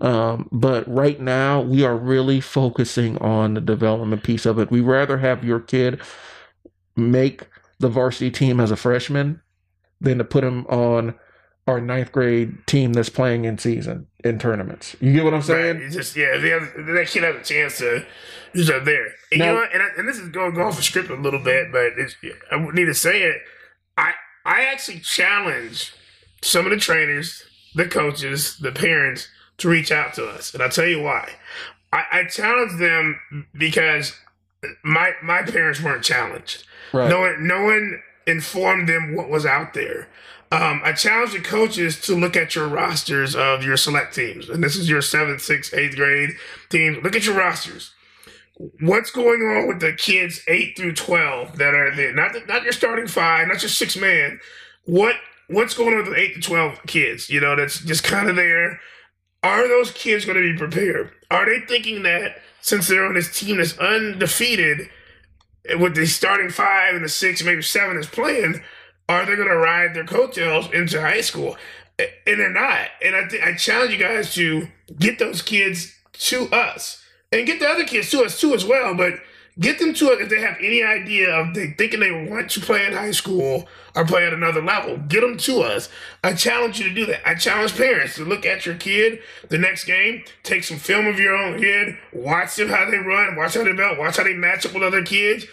Um, but right now, we are really focusing on the development piece of it. We rather have your kid make the varsity team as a freshman than to put him on our ninth grade team that's playing in season in tournaments. You get what I'm saying? Right. It's just yeah, they have, that kid has a chance to just up there. And now, you know what? And, I, and this is going go off the script a little bit, but I need to say it. I I actually challenge some of the trainers, the coaches, the parents to reach out to us, and I'll tell you why. I, I challenge them because my my parents weren't challenged. Right. No one no one informed them what was out there. Um, I challenge the coaches to look at your rosters of your select teams. And this is your seventh, sixth, eighth grade teams. Look at your rosters. What's going on with the kids eight through twelve that are there? Not the, not your starting five, not your six man. What what's going on with the eight to twelve kids? You know, that's just kind of there. Are those kids going to be prepared? Are they thinking that since they're on this team that's undefeated, eh, with the starting five and the six, maybe seven is playing? are they going to ride their coattails into high school? And they're not. And I, th- I challenge you guys to get those kids to us and get the other kids to us too as well. But get them to us if they have any idea of they thinking they want to play in high school or play at another level. Get them to us. I challenge you to do that. I challenge parents to look at your kid the next game, take some film of your own kid, watch them how they run, watch how they belt, watch how they match up with other kids,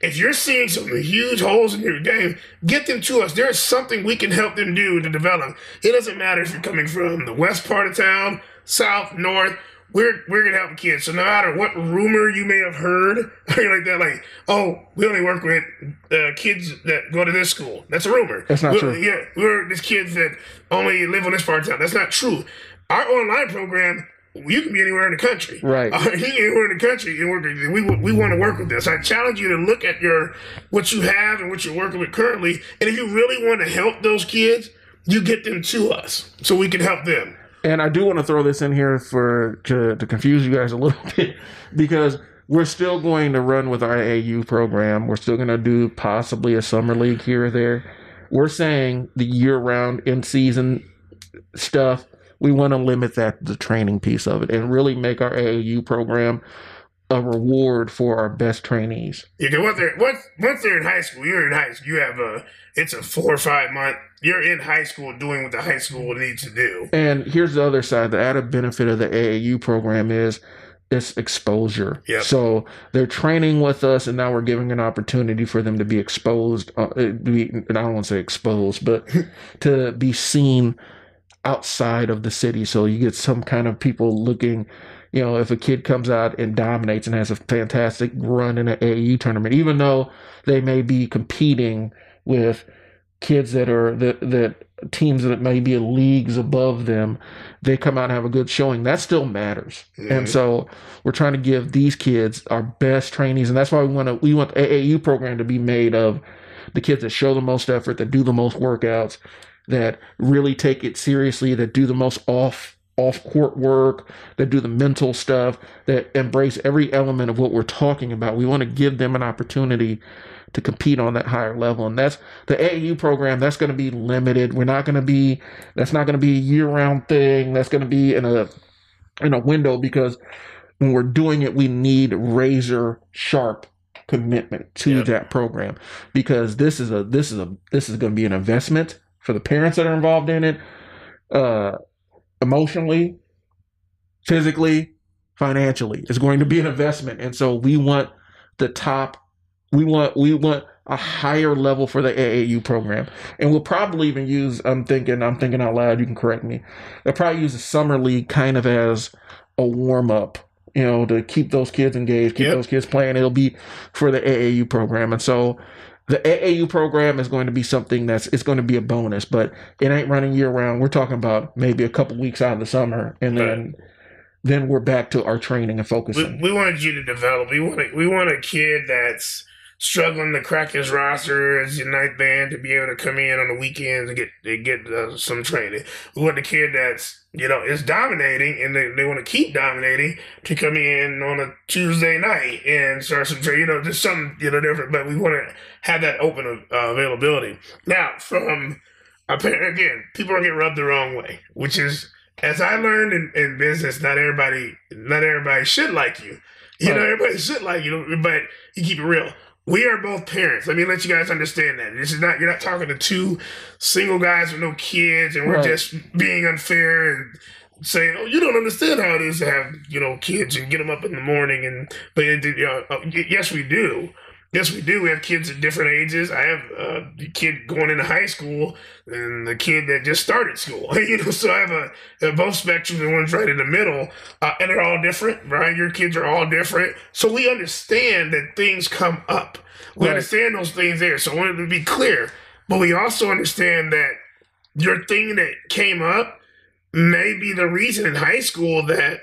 if you're seeing some huge holes in your game, get them to us. There's something we can help them do to develop. It doesn't matter if you're coming from the west part of town, south, north. We're we're gonna help kids. So no matter what rumor you may have heard, like that, like oh, we only work with uh, kids that go to this school. That's a rumor. That's not we're, true. Yeah, we're these kids that only live on this part of town. That's not true. Our online program you can be anywhere in the country. Right. Uh, anywhere in the country. And we, we want to work with this. I challenge you to look at your what you have and what you're working with currently. And if you really want to help those kids, you get them to us so we can help them. And I do want to throw this in here for to, to confuse you guys a little bit because we're still going to run with our AAU program. We're still going to do possibly a summer league here or there. We're saying the year round in season stuff, we want to limit that the training piece of it and really make our AAU program a reward for our best trainees. Yeah, once they're once once they're in high school, you're in high school. You have a it's a four or five month. You're in high school doing what the high school needs to do. And here's the other side. The added benefit of the AAU program is it's exposure. Yep. So they're training with us, and now we're giving an opportunity for them to be exposed. Uh, uh, be, and I don't want to say exposed, but to be seen outside of the city. So you get some kind of people looking. You know, if a kid comes out and dominates and has a fantastic run in an AAU tournament, even though they may be competing with kids that are that that teams that may be leagues above them, they come out and have a good showing. That still matters. Mhm. And so we're trying to give these kids our best trainees, and that's why we want to we want the AAU program to be made of the kids that show the most effort, that do the most workouts, that really take it seriously, that do the most off off court work, that do the mental stuff, that embrace every element of what we're talking about. We want to give them an opportunity to compete on that higher level. And that's the AAU program, that's going to be limited. We're not going to be that's not going to be a year-round thing. That's going to be in a in a window because when we're doing it, we need razor sharp commitment to Yep. that program because this is a this is a this is going to be an investment for the parents that are involved in it uh emotionally physically financially. It's going to be an investment. And so we want the top we want we want a higher level for the AAU program. And we'll probably even use I'm thinking I'm thinking out loud you can correct me. They'll probably use the summer league kind of as a warm up you know to keep those kids engaged keep Yep. those kids playing. It'll be for the AAU program. And so the AAU program is going to be something that's it's going to be a bonus but it ain't running year round. We're talking about maybe a couple weeks out of the summer and then then we're back to our training and We, we wanted you to develop. We want a, we want a kid that's struggling to crack his roster as your night band to be able to come in on the weekends and get and get uh, some training. We want the kid that's you know is dominating and they, they want to keep dominating to come in on a Tuesday night and start some training. You know, just something you know different. But we want to have that open uh, availability. Now, from again, people are getting rubbed the wrong way, which is as I learned in, in business, not everybody, not everybody should like you. You know, everybody should like you, but you keep it real. We are both parents. Let me let you guys understand that this is not. You're not talking to two single guys with no kids, and we're Right. just being unfair and saying, "Oh, you don't understand how it is to have you know kids and get them up in the morning." And but it, you know, uh, yes, we do. Yes, we do. We have kids at different ages. I have uh, a kid going into high school and the kid that just started school. you know, so I have a, a both spectrums and one's right in the middle, uh, and they're all different, right? Your kids are all different, so we understand that things come up. We Right. understand those things there. So I wanted to be clear, but we also understand that your thing that came up may be the reason in high school that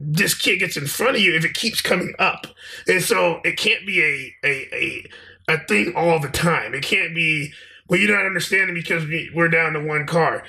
this kid gets in front of you if it keeps coming up. And so it can't be a a a, a thing all the time. It can't be well you're not understanding because we, we're down to one car.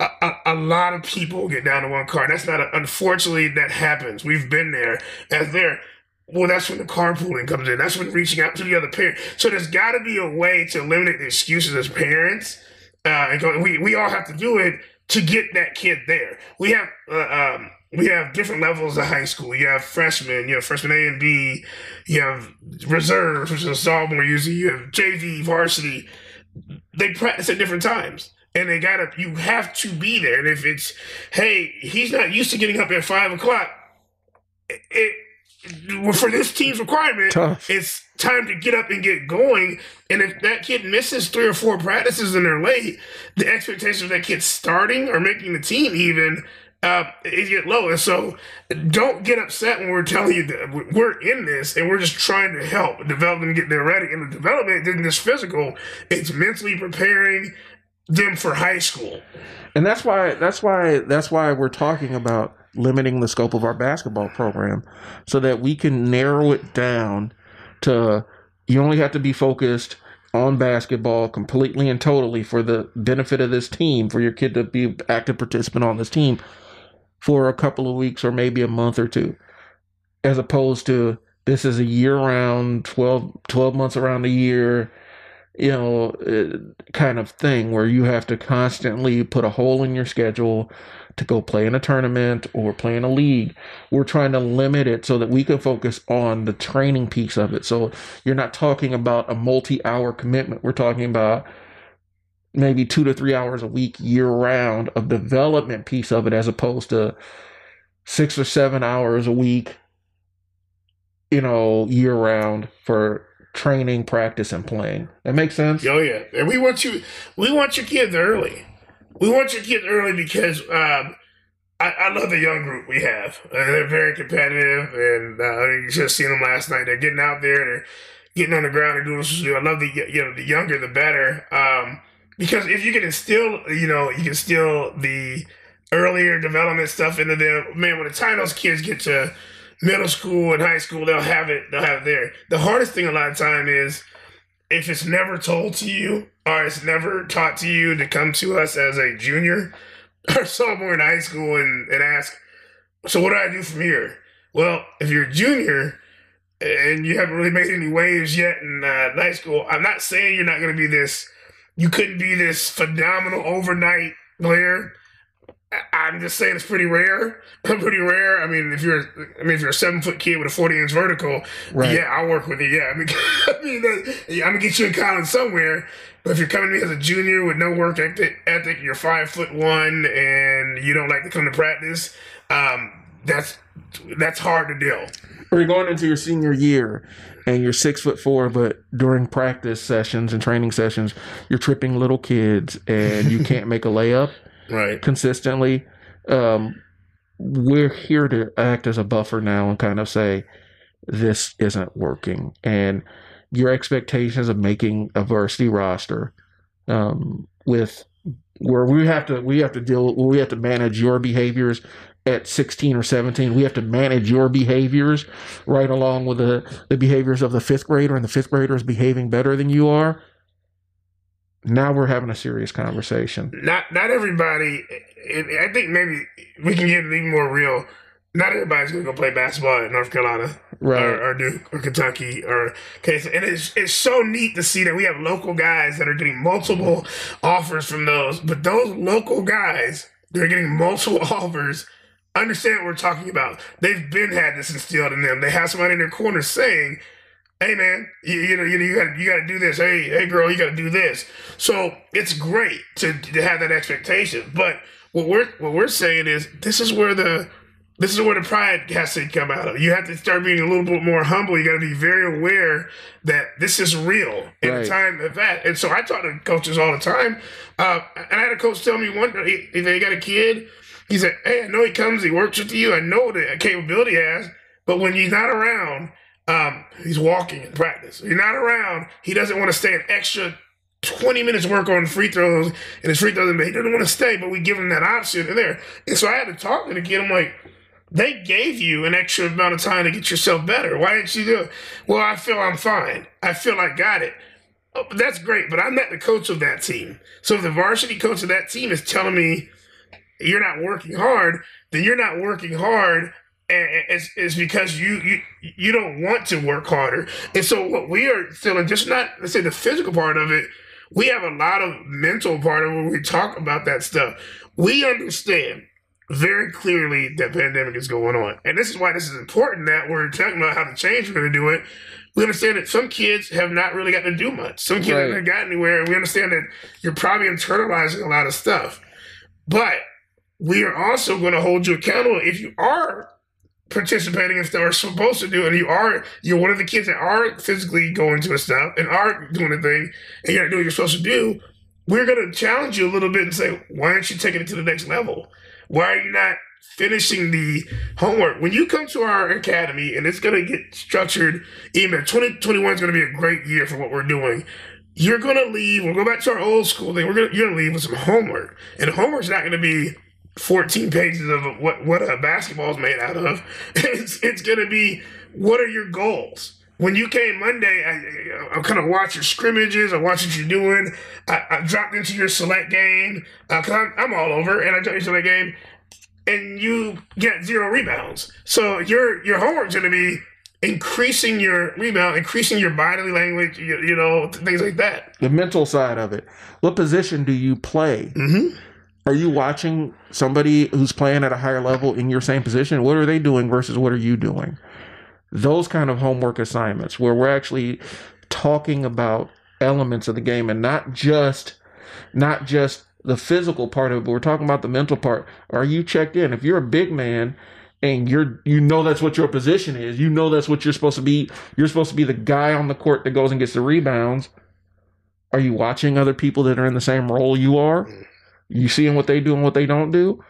A, a, a lot of people get down to one car. That's not a, unfortunately that happens. We've been there as there. Well, that's when the carpooling comes in. That's when reaching out to the other parent. So there's got to be a way to eliminate the excuses as parents. Uh, and we we all have to do it to get that kid there. We have uh, um, we have different levels of high school. You have freshmen, you have freshman A and B, you have reserves, which is a sophomore usually. You have JV, varsity. They practice at different times, and they gotta. You have to be there. And if it's, hey, he's not used to getting up at five o'clock. It, it for this team's requirement, Tough. it's time to get up and get going. And if that kid misses three or four practices and they're late, the expectation of that kid starting or making the team even uh, is get low. And so don't get upset when we're telling you that we- we're in this and we're just trying to help develop them get there ready. And the development isn't just physical; it's mentally preparing them for high school. and that's why that's why that's why we're talking about limiting the scope of our basketball program so that we can narrow it down to you only have to be focused on basketball completely and totally for the benefit of this team for your kid to be active participant on this team for a couple of weeks or maybe a month or two, as opposed to this is a year round, 12, 12 months around the year, you know, uh, kind of thing where you have to constantly put a hole in your schedule to go play in a tournament or play in a league. We're trying to limit it so that we can focus on the training piece of it. So you're not talking about a multi hour commitment. We're talking about maybe two to three hours a week year round of development piece of it as opposed to six or seven hours a week you know year round for training practice and playing that makes sense Oh yeah, and we want you. We want your kids early. We want your kids early because um, I, I love the young group we have. Uh, they're very competitive, and uh, you just seen them last night. They're getting out there. They're getting on the ground and doing. I love the you know the younger the better. Um, because if you can instill, you know, you can instill the earlier development stuff into them. Man, when the time those kids get to middle school and high school, they'll have it. They'll have it there. The hardest thing a lot of time is if it's never told to you or it's never taught to you to come to us as a junior or sophomore in high school and, and ask, so what do I do from here? Well, if you're a junior and you haven't really made any waves yet in uh, high school, I'm not saying you're not going to be this, you couldn't be this phenomenal overnight player. I'm just saying it's pretty rare. pretty rare. I mean, if you're, I mean, if you're a seven foot kid with a 40 inch vertical, Right. yeah, I'll work with you. Yeah, I mean, I mean, that, yeah, I'm gonna get you in college somewhere. But if you're coming to me as a junior with no work ethic, ethic you're five foot one, and you don't like to come to practice, um, that's that's hard to deal. or you're going into your senior year and you're six foot four, but during practice sessions and training sessions, you're tripping little kids and you can't make a layup Right. consistently. Um, we're here to act as a buffer now and kind of say, this isn't working. And your expectations of making a varsity roster um, with where we have to we have to deal we have to manage your behaviors at 16 or 17 we have to manage your behaviors right along with the, the behaviors of the fifth grader and the fifth grader is behaving better than you are now we're having a serious conversation Not not everybody. I think maybe we can get it even more real. Not everybody's gonna go play basketball at North Carolina. right or, or Duke or Kentucky or okay, and it's it's so neat to see that we have local guys that are getting multiple offers from those, but those local guys they're getting multiple offers. Understand what we're talking about? They've been had this instilled in them. They have somebody in their corner saying, "Hey, man, you, you know, you, you got you got to do this. Hey, hey, girl, you got to do this." So it's great to, to have that expectation. But what we're what we're saying is this is where the this is where the pride has to come out of. You have to start being a little bit more humble. You got to be very aware that this is real in Right. the time of that. And so I talk to coaches all the time. Uh, and I had a coach tell me one he got a kid. He said, "Hey, I know he comes, he works with you. I know the capability he has, but when he's not around, um, he's walking in practice. He's not around. He doesn't want to stay an extra 20 minutes work on free throws and his free throws, he doesn't want to stay, but we give him that option in there. And so I had to talk to the kid. I'm like, they gave you an extra amount of time to get yourself better. Why didn't you do it? Well, I feel I'm fine. I feel I got it. Oh, but that's great, but I'm not the coach of that team. So if the varsity coach of that team is telling me you're not working hard, then you're not working hard and it's, it's because you, you you don't want to work harder. And so what we are feeling, just not let's say the physical part of it, we have a lot of mental part of when we talk about that stuff. We understand very clearly that pandemic is going on. And this is why this is important that we're talking about how to change we're gonna do it. We understand that some kids have not really gotten to do much. Some kids Right. haven't gotten anywhere, and we understand that you're probably internalizing a lot of stuff. But we are also going to hold you accountable if you are participating in stuff or supposed to do, it. and you are you're one of the kids that aren't physically going to a stuff and aren't doing a thing, and you're not doing what you're supposed to do. We're going to challenge you a little bit and say, why aren't you taking it to the next level? Why are you not finishing the homework? When you come to our academy, and it's going to get structured, even 2021 is going to be a great year for what we're doing. You're going to leave. We'll go back to our old school thing. We're to, you're going to leave with some homework, and homework's not going to be 14 pages of what what a basketball is made out of. It's it's gonna be what are your goals? When you came Monday, I, I kind of watch your scrimmages. I watch what you're doing. I, I dropped into your select game because I'm, I'm all over, and I dropped into select game. and you get zero rebounds. So your your homework's going to be increasing your rebound, increasing your bodily language, you, you know, things like that. The mental side of it. What position do you play? Mm-hmm. Are you watching somebody who's playing at a higher level in your same position? What are they doing versus what are you doing? Those kind of homework assignments where we're actually talking about elements of the game and not just not just the physical part of it, but we're talking about the mental part. Are you checked in? If you're a big man and you're you know that's what your position is, you know that's what you're supposed to be. You're supposed to be the guy on the court that goes and gets the rebounds. Are you watching other people that are in the same role you are? Mm. You seeing what they do and what they don't do?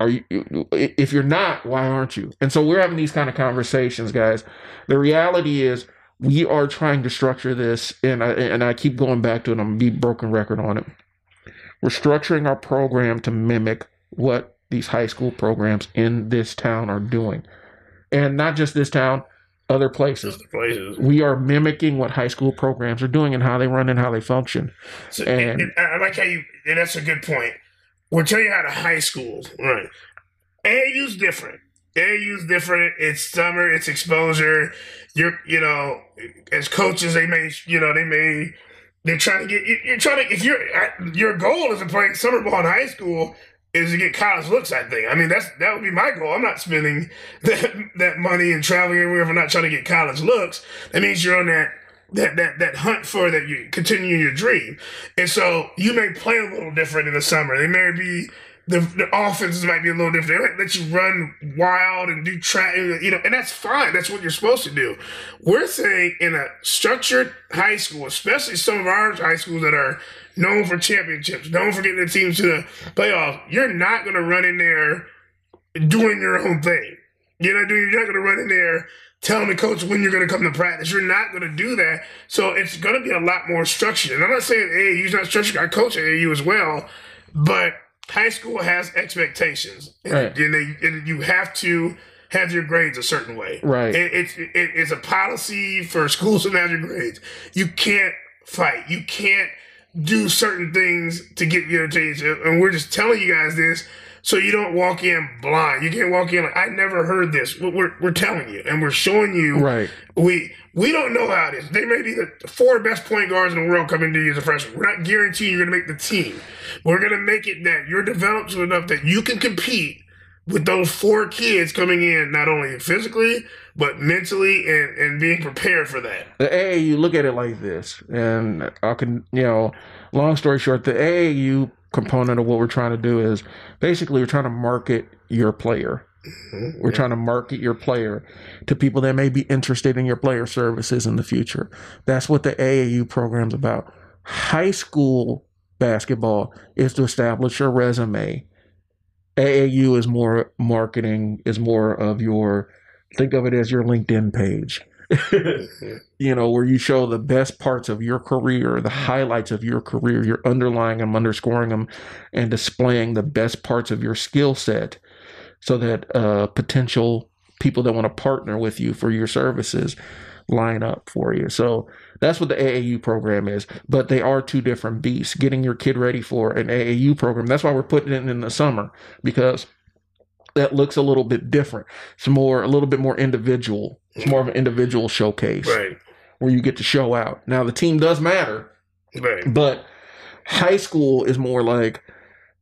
Are you if you're not, why aren't you? And so we're having these kind of conversations, guys. The reality is we are trying to structure this and I and I keep going back to it, I'm be broken record on it. We're structuring our program to mimic what these high school programs in this town are doing. And not just this town, other places. Other places. We are mimicking what high school programs are doing and how they run and how they function. So, And- and, I like how you, and that's a good point. We'll tell you how to high school, right? AAU's different. AAU's different. It's summer. It's exposure. You're, you know, as coaches, they may, you know, they may, they're trying to get. you- You're trying to. If you're, your goal is to play summer ball in high school is to get college looks. I think. I mean, that's that would be my goal. I'm not spending that that money and traveling everywhere if I'm not trying to get college looks. That means you're on that that that that hunt for that you continue your dream. And so you may play a little different in the summer. They may be the the offenses might be a little different. They might let you run wild and do track, you know, and that's fine. That's what you're supposed to do. We're saying in a structured high school, especially some of our high schools that are known for championships, known for getting the teams to the playoffs, you're not going to run in there doing your own thing. Not doing. You're not going to run in there telling the coach when you're going to come to practice. You're not going to do that. So it's going to be a lot more structured. And I'm not saying AAU's not structured. I coach AAU as well, but high school has expectations, and, Right. and, they, and you have to have your grades a certain way. Right. It, it's it, it's a policy for schools to have your grades. You can't fight. You can't do certain things to get your attention. And we're just telling you guys this so you don't walk in blind. You can't walk in like I never heard this. We're we're, we're telling you and we're showing you. Right. We we don't know how it is. They may be the four best point guards in the world coming to you as a freshman. We're not guaranteeing you're going to make the team. We're going to make it that you're developed enough that you can compete with those four kids coming in, not only physically but mentally and and being prepared for that. The AAU, look at it like this, and I can, you know, long story short, the AAU component of what we're trying to do is basically we're trying to market your player. Mm-hmm. We're trying to market your player to people that may be interested in your player services in the future. That's what the AAU program's about. High school basketball is to establish your resume. AAU is more marketing, is more of your think of it as your LinkedIn page. Mm-hmm. you know, where you show the best parts of your career, the highlights of your career, you're underlying them, underscoring them, and displaying the best parts of your skill set so that uh, potential people that want to partner with you for your services line up for you. So that's what the AAU program is. But they are two different beasts. Getting your kid ready for an AAU program, that's why we're putting it in the summer because that looks a little bit different. It's more, a little bit more individual. It's more of an individual showcase Right. where you get to show out. Now the team does matter, Right. but high school is more like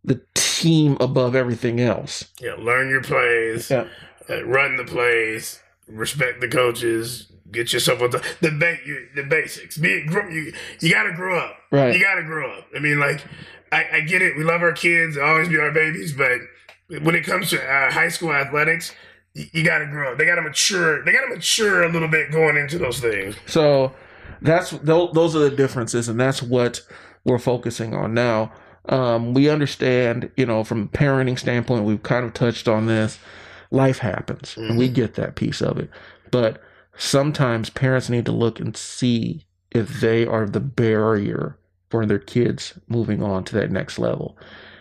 the team above everything else. Yeah. Learn your plays. Yeah. uh, run the plays, respect the coaches, get yourself on the the, ba- you- the basics. Be grow, you you got to grow up. Right. You got to grow up. I mean, like I, I get it. We love our kids, always be our babies, but when it comes to uh, high school athletics. You, you got to grow up. They got to mature. They got to mature a little bit going into those things. So that's those are the differences, and that's what we're focusing on now. Um, we understand, you know, from a parenting standpoint, we've kind of touched on this. Life happens, and we get that piece of it. But sometimes parents need to look and see if they are the barrier for their kids moving on to that next level.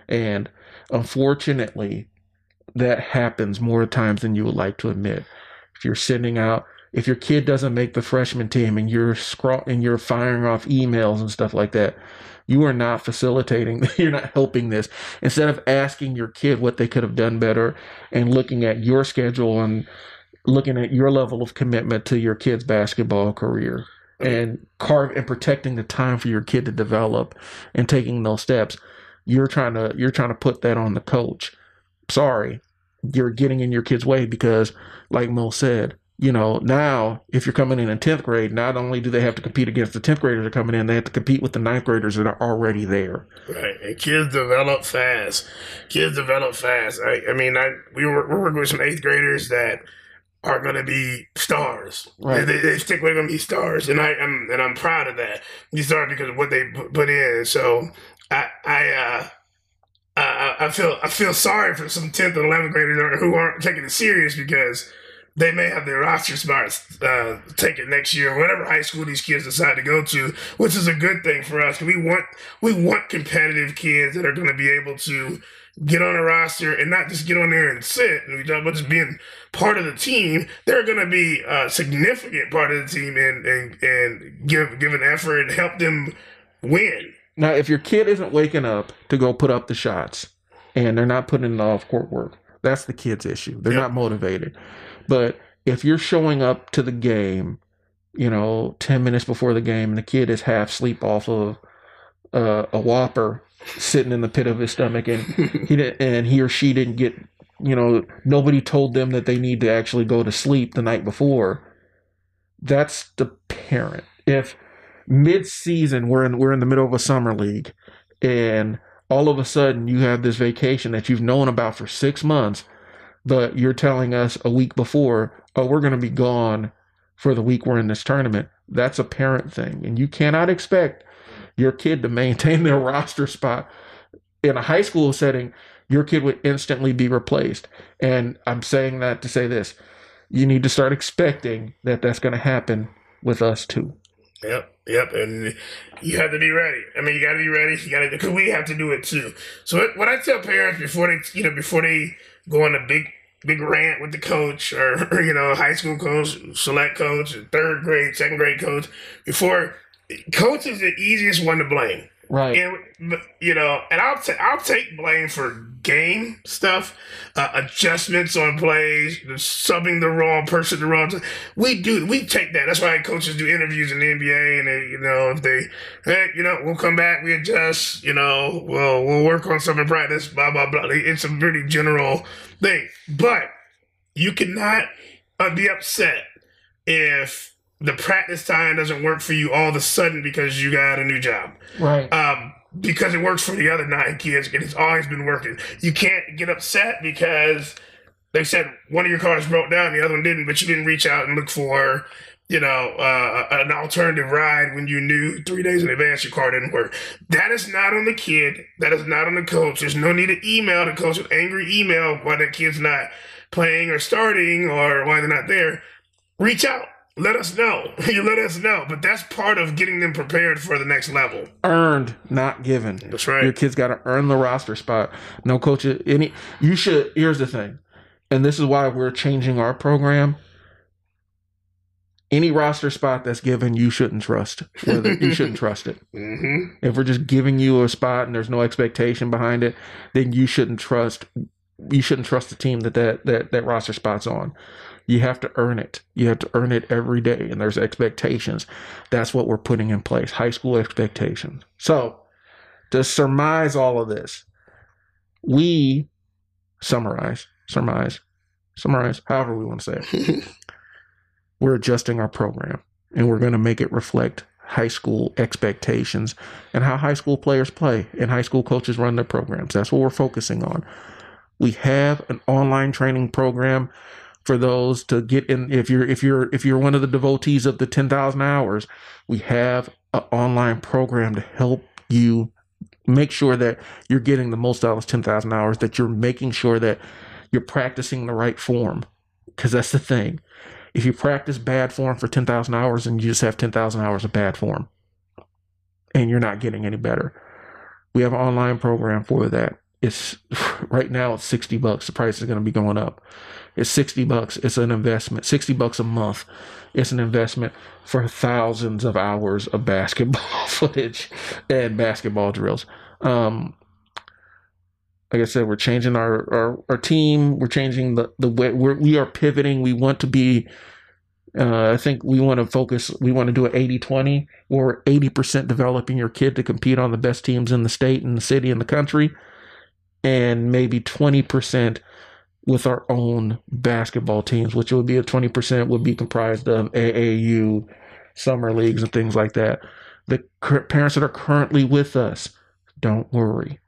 And unfortunately, that happens more times than you would like to admit. If you're sending out if your kid doesn't make the freshman team and you're scroll and you're firing off emails and stuff like that, you are not facilitating. You're not helping this. Instead of asking your kid what they could have done better and looking at your schedule and looking at your level of commitment to your kid's basketball career and carve and protecting the time for your kid to develop and taking those steps, you're trying to you're trying to put that on the coach. Sorry, you're getting in your kid's way because, like Mo said, you know, now if you're coming in in 10th grade, not only do they have to compete against the 10th graders that are coming in, they have to compete with the ninth graders that are already there. Right. And kids develop fast. Kids develop fast. I, I mean, I we were, we're working with some eighth graders that are going to be stars. Right. They, they stick with going to be stars, and I am and I'm proud of that. These stars because of what they put in. So I I uh, I, I feel I feel sorry for some tenth and eleventh graders who aren't taking it serious because they may have their roster spots uh, taken next year, whatever high school these kids decide to go to, which is a good thing for us. We want we want competitive kids that are going to be able to get on a roster and not just get on there and sit, and we talk about just being part of the team. They're going to be a significant part of the team and and and give give an effort and help them win. Now, if your kid isn't waking up to go put up the shots and they're not putting in the off court work, that's the kid's issue. They're Yep. not motivated. But if you're showing up to the game, you know, 10 minutes before the game and the kid is half sleep off of uh, a whopper sitting in the pit of his stomach and he did, and he or she didn't get, you know, nobody told them that they need to actually go to sleep the night before. That's the parent. If mid-season we're in we're in the middle of a summer league and all of a sudden you have this vacation that you've known about for 6 months but you're telling us a week before oh we're going to be gone for the week we're in this tournament that's a parent thing and you cannot expect your kid to maintain their roster spot in a high school setting your kid would instantly be replaced and i'm saying that to say this you need to start expecting that that's going to happen with us too Yep, yep, and you have to be ready. I mean, you got to be ready. You got to because we have to do it too. So what, what I tell parents before they, you know, before they go on a big big rant with the coach or, or you know, high school coach, select coach, third grade, second grade coach, before coach is the easiest one to blame. Right And you know, and I'll ta- I'll take blame for game stuff, uh, adjustments on plays, subbing the wrong person the wrong time. We do we take that. That's why coaches do interviews in the NBA, and they, you know if they, hey, you know, we'll come back, we adjust, you know, we'll we'll work on something in practice, blah blah blah. It's a pretty general thing, but you cannot uh, be upset if the practice time doesn't work for you all of a sudden because you got a new job right um, because it works for the other nine kids and it's always been working. You can't get upset because they said one of your cars broke down, the other one didn't, but you didn't reach out and look for, you know, uh, an alternative ride when you knew three days in advance your car didn't work. That is not on the kid. That is not on the coach. There's no need to email the coach an angry email why that kid's not playing or starting or why they're not there. Reach out. Let us know. you let us know. But that's part of getting them prepared for the next level. earned, not given. That's right. Your kids got to earn the roster spot. No coach. Any. You should. Here's the thing, and this is why we're changing our program. Any roster spot that's given, you shouldn't trust. Whether- you shouldn't trust it. hmm If we're just giving you a spot and there's no expectation behind it, then you shouldn't trust. You shouldn't trust the team that that that, that roster spot's on. You have to earn it. You have to earn it every day, and there's expectations. That's what we're putting in place. High school expectations. So, to surmise all of this, we summarize, surmise, summarize, however we want to say it. we're adjusting our program, and we're going to make it reflect high school expectations and how high school players play and high school coaches run their programs. That's what we're focusing on. We have an online training program for those to get in if you're if you're if you're one of the devotees of the 10,000 hours, we have an online program to help you make sure that you're getting the most out of those 10,000 hours that you're making sure that you're practicing the right form cuz that's the thing. If you practice bad form for 10,000 hours and you just have 10,000 hours of bad form and you're not getting any better. We have an online program for that. it's right now it's 60 bucks. The price is going to be going up. It's 60 bucks. It's an investment. 60 bucks a month. It's an investment for thousands of hours of basketball footage and basketball drills. Um, like I said, we're changing our, our, our team. We're changing the, the way we're, we are pivoting. We want to be, uh, I think we want to focus, we want to do an 80 20 or 80% developing your kid to compete on the best teams in the state and the city and the country. And maybe 20% with our own basketball teams, which would be a 20% would be comprised of AAU, summer leagues, and things like that. The parents that are currently with us, don't worry.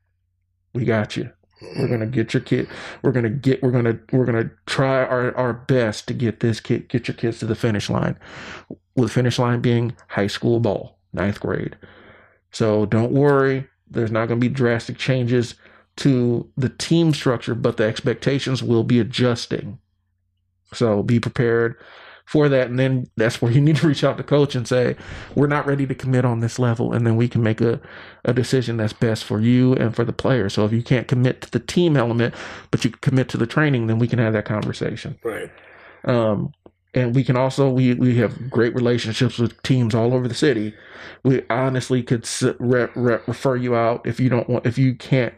We got you. We're gonna get your kid. We're gonna get. We're gonna. We're gonna try our, our best to get this kid. Get your kids to the finish line. With finish line being high school ball, ninth grade. So don't worry. There's not gonna be drastic changes to the team structure, but the expectations will be adjusting. So be prepared for that. And then that's where you need to reach out to coach and say, we're not ready to commit on this level. And then we can make a, a decision that's best for you and for the player. So if you can't commit to the team element, but you commit to the training, then we can have that conversation. Right. Um, and we can also we we have great relationships with teams all over the city. We honestly could re- re- refer you out if you don't want if you can't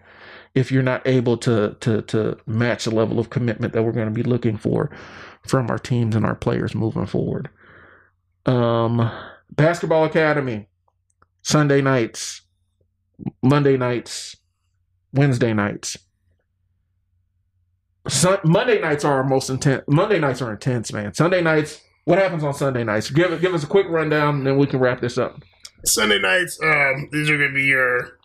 if you're not able to to to match the level of commitment that we're going to be looking for from our teams and our players moving forward. Um, basketball academy, Sunday nights, Monday nights, Wednesday nights. Sun- Monday nights are our most intense. Monday nights are intense, man. Sunday nights. What happens on Sunday nights? Give give us a quick rundown, and then we can wrap this up. Sunday nights. Um, these are going to be your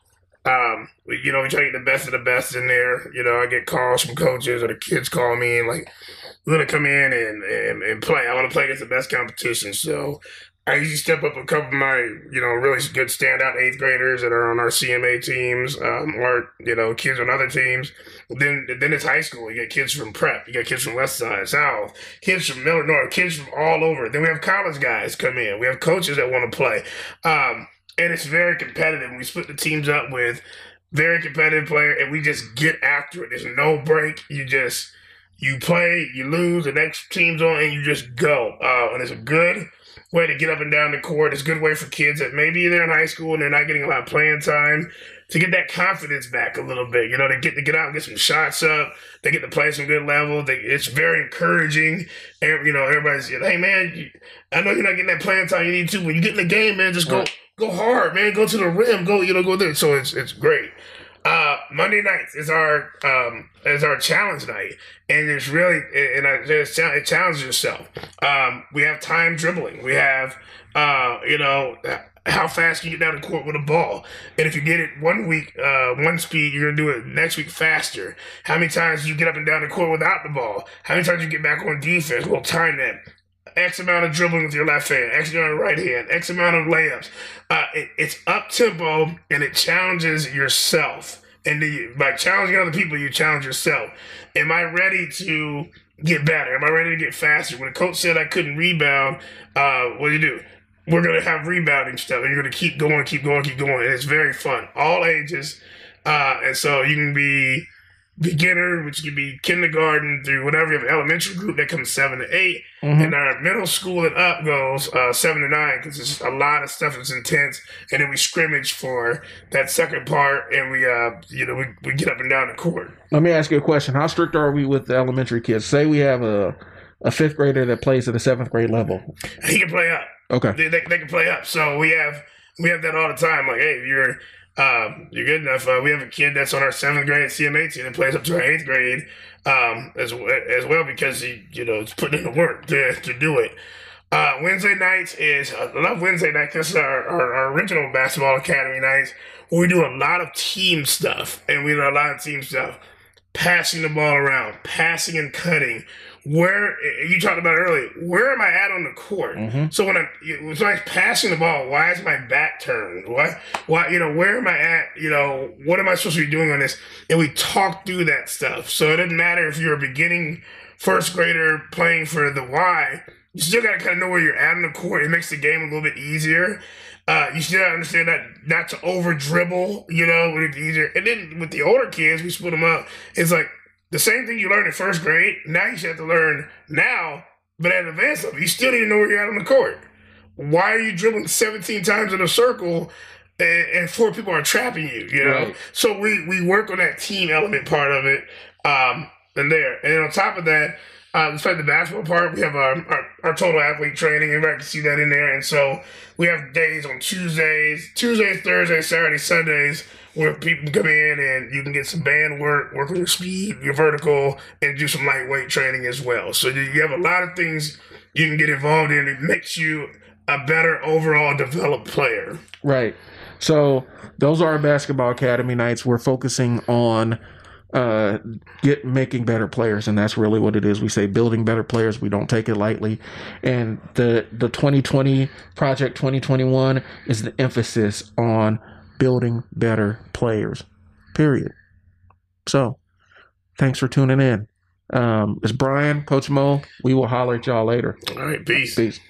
um, you know, we try to get the best of the best in there. You know, I get calls from coaches or the kids call me and like, we're gonna come in and, and, and play. I want to play against the best competition. So I usually step up a couple of my, you know, really good standout eighth graders that are on our CMA teams, um, or you know, kids on other teams. Then, then it's high school. You get kids from prep. You get kids from West Side, South, kids from Miller North, kids from all over. Then we have college guys come in. We have coaches that want to play. Um, and it's very competitive. We split the teams up with very competitive player, and we just get after it. There's no break. You just you play, you lose, the next team's on, and you just go. Uh, and it's a good way to get up and down the court. It's a good way for kids that maybe they're in high school and they're not getting a lot of playing time to get that confidence back a little bit. You know, to get to get out and get some shots up. They get to play some good level. They, it's very encouraging. And, you know, everybody's, hey man, I know you're not getting that playing time you need to. When you get in the game, man, just go. Go hard, man. Go to the rim. Go, you know, go there. So it's it's great. Uh, Monday nights is our um, is our challenge night, and it's really and I it challenges yourself. Um, we have time dribbling. We have uh, you know how fast can you get down the court with a ball, and if you get it one week uh, one speed, you're gonna do it next week faster. How many times you get up and down the court without the ball? How many times you get back on defense? We'll time that. X amount of dribbling with your left hand, X amount of right hand, X amount of layups. Uh, it, it's up tempo and it challenges yourself. And the, by challenging other people, you challenge yourself. Am I ready to get better? Am I ready to get faster? When a coach said I couldn't rebound, uh, what do you do? We're going to have rebounding stuff, and you're going to keep going, keep going, keep going. And it's very fun, all ages. Uh, and so you can be beginner, which could be kindergarten through whatever you have an elementary group that comes seven to 8 mm-hmm. and our middle school and up goes uh, seven to nine because it's a lot of stuff that's intense, and then we scrimmage for that second part, and we uh you know we, we get up and down the court. Let me ask you a question: How strict are we with the elementary kids? Say we have a a fifth grader that plays at a seventh grade level. He can play up. Okay, they, they, they can play up. So we have we have that all the time. Like, hey, you're um, you're good enough. Uh, we have a kid that's on our seventh grade CMA team and plays up to our eighth grade um, as as well because he you know is putting in the work to, to do it. Uh, Wednesday nights is I love Wednesday night. This is our, our, our, original basketball academy nights we do a lot of team stuff and we do a lot of team stuff, passing the ball around, passing and cutting where you talked about earlier, where am I at on the court? Mm-hmm. So when I'm so I'm passing the ball, why is my back turned? Why why you know, where am I at? You know, what am I supposed to be doing on this? And we talk through that stuff. So it doesn't matter if you're a beginning first grader playing for the Y, you still gotta kinda know where you're at on the court. It makes the game a little bit easier. Uh, you still understand that not to over dribble, you know, when it's easier. And then with the older kids, we split them up. It's like the same thing you learned in first grade. Now you should have to learn now, but at advanced level, you still need to know where you're at on the court. Why are you dribbling 17 times in a circle and, and four people are trapping you? You know, Right. so we we work on that team element part of it, um, and there. And on top of that, uh, besides the basketball part, we have our, our, our total athlete training. Everybody can see that in there. And so we have days on Tuesdays, Tuesdays, Thursdays, Saturdays, Sundays, where people come in and you can get some band work, work on your speed, your vertical, and do some lightweight training as well. So you you have a lot of things you can get involved in. It makes you a better overall developed player. Right. So those are our basketball academy nights. We're focusing on uh get making better players and that's really what it is we say building better players we don't take it lightly and the the 2020 project 2021 is the emphasis on building better players period. So thanks for tuning in. Um it's brian coach mo. We will holler at y'all later. All right, peace. peace